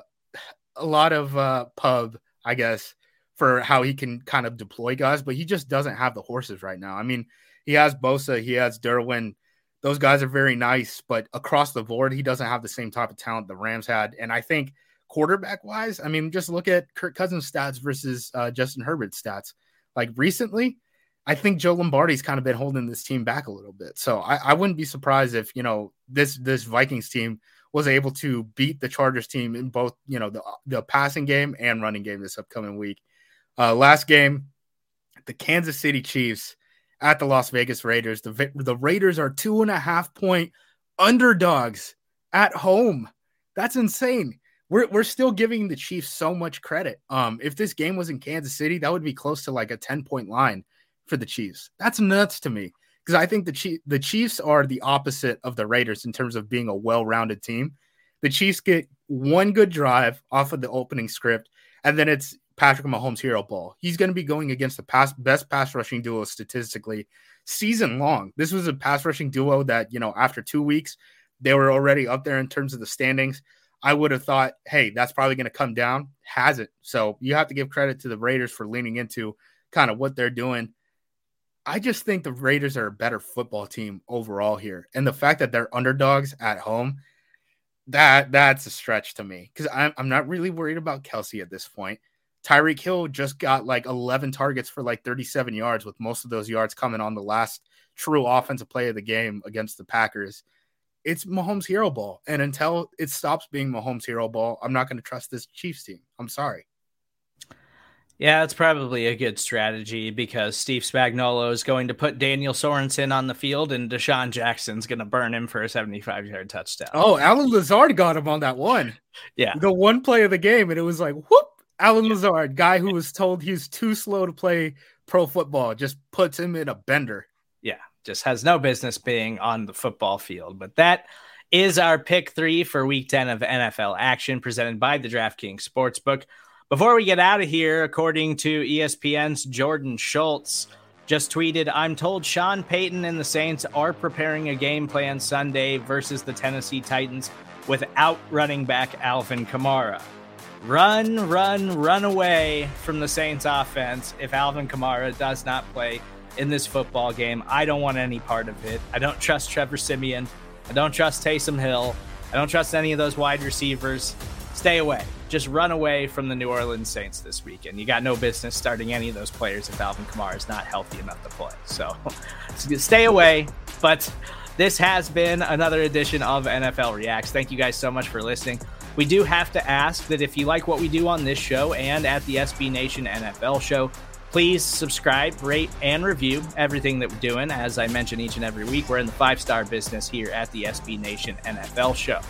a lot of uh, pub, I guess, for how he can kind of deploy guys, but he just doesn't have the horses right now. I mean, he has Bosa, he has Derwin. Those guys are very nice, but across the board, he doesn't have the same type of talent the Rams had. And I think quarterback wise, I mean, just look at Kirk Cousins' stats versus uh, Justin Herbert's stats. Like recently, I think Joe Lombardi's kind of been holding this team back a little bit. So I, I wouldn't be surprised if you know this this Vikings team was able to beat the Chargers team in both you know the the passing game and running game this upcoming week. Uh, last game, the Kansas City Chiefs at the Las Vegas Raiders. The the Raiders are two and a half point underdogs at home. That's insane we're we're still giving the Chiefs so much credit. Um, if this game was in Kansas City, that would be close to like a 10 point line for the Chiefs. That's nuts to me because I think the Chief, the Chiefs are the opposite of the Raiders in terms of being a well-rounded team. The Chiefs get one good drive off of the opening script, and then it's Patrick Mahomes hero ball. He's going to be going against the pass, best pass rushing duo statistically season long. This was a pass rushing duo that, you know, after two weeks, they were already up there in terms of the standings. I would have thought, hey, that's probably going to come down. Hasn't. So you have to give credit to the Raiders for leaning into kind of what they're doing. I just think the Raiders are a better football team overall here. And the fact that they're underdogs at home, that that's a stretch to me because I'm, I'm not really worried about Kelce at this point. Tyreek Hill just got like 11 targets for like 37 yards, with most of those yards coming on the last true offensive play of the game against the Packers it's Mahomes hero ball. And until it stops being Mahomes hero ball, I'm not going to trust this Chiefs team. I'm sorry. Yeah, it's probably a good strategy because Steve Spagnuolo is going to put Daniel Sorensen on the field and DeSean Jackson's going to burn him for a 75 yard touchdown. Oh, Allen Lazard got him on that one. Yeah. The one play of the game. And it was like, whoop, Allen Lazard, guy who was told he's too slow to play pro football, just puts him in a bender. Just has no business being on the football field. But that is our pick three for week 10 of NFL action presented by the DraftKings Sportsbook. Before we get out of here, according to ESPN's Jordan Schultz, just tweeted, I'm told Sean Payton and the Saints are preparing a game plan Sunday versus the Tennessee Titans. without running back Alvin Kamara. Run, run, run away from the Saints offense if Alvin Kamara does not play in this football game. I don't want any part of it. I don't trust Trevor Siemian. I don't trust Taysom Hill. I don't trust any of those wide receivers. Stay away. Just run away from the New Orleans Saints this weekend. You got no business starting any of those players if Alvin Kamara is not healthy enough to play. So stay away. But this has been another edition of NFL Reacts. Thank you guys so much for listening. We do have to ask that if you like what we do on this show and at the SB Nation NFL show, please subscribe, rate, and review everything that we're doing. As I mention each and every week, we're in the five star business here at the SB Nation NFL show.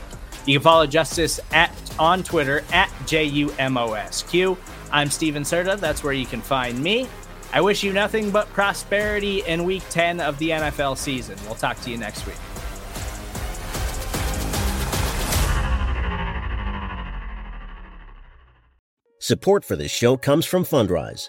You can follow Justis at on Twitter at JUMOSQ. I'm Stephen Serda. That's where you can find me. I wish you nothing but prosperity in week 10 of the NFL season. We'll talk to you next week. Support for this show comes from Fundrise.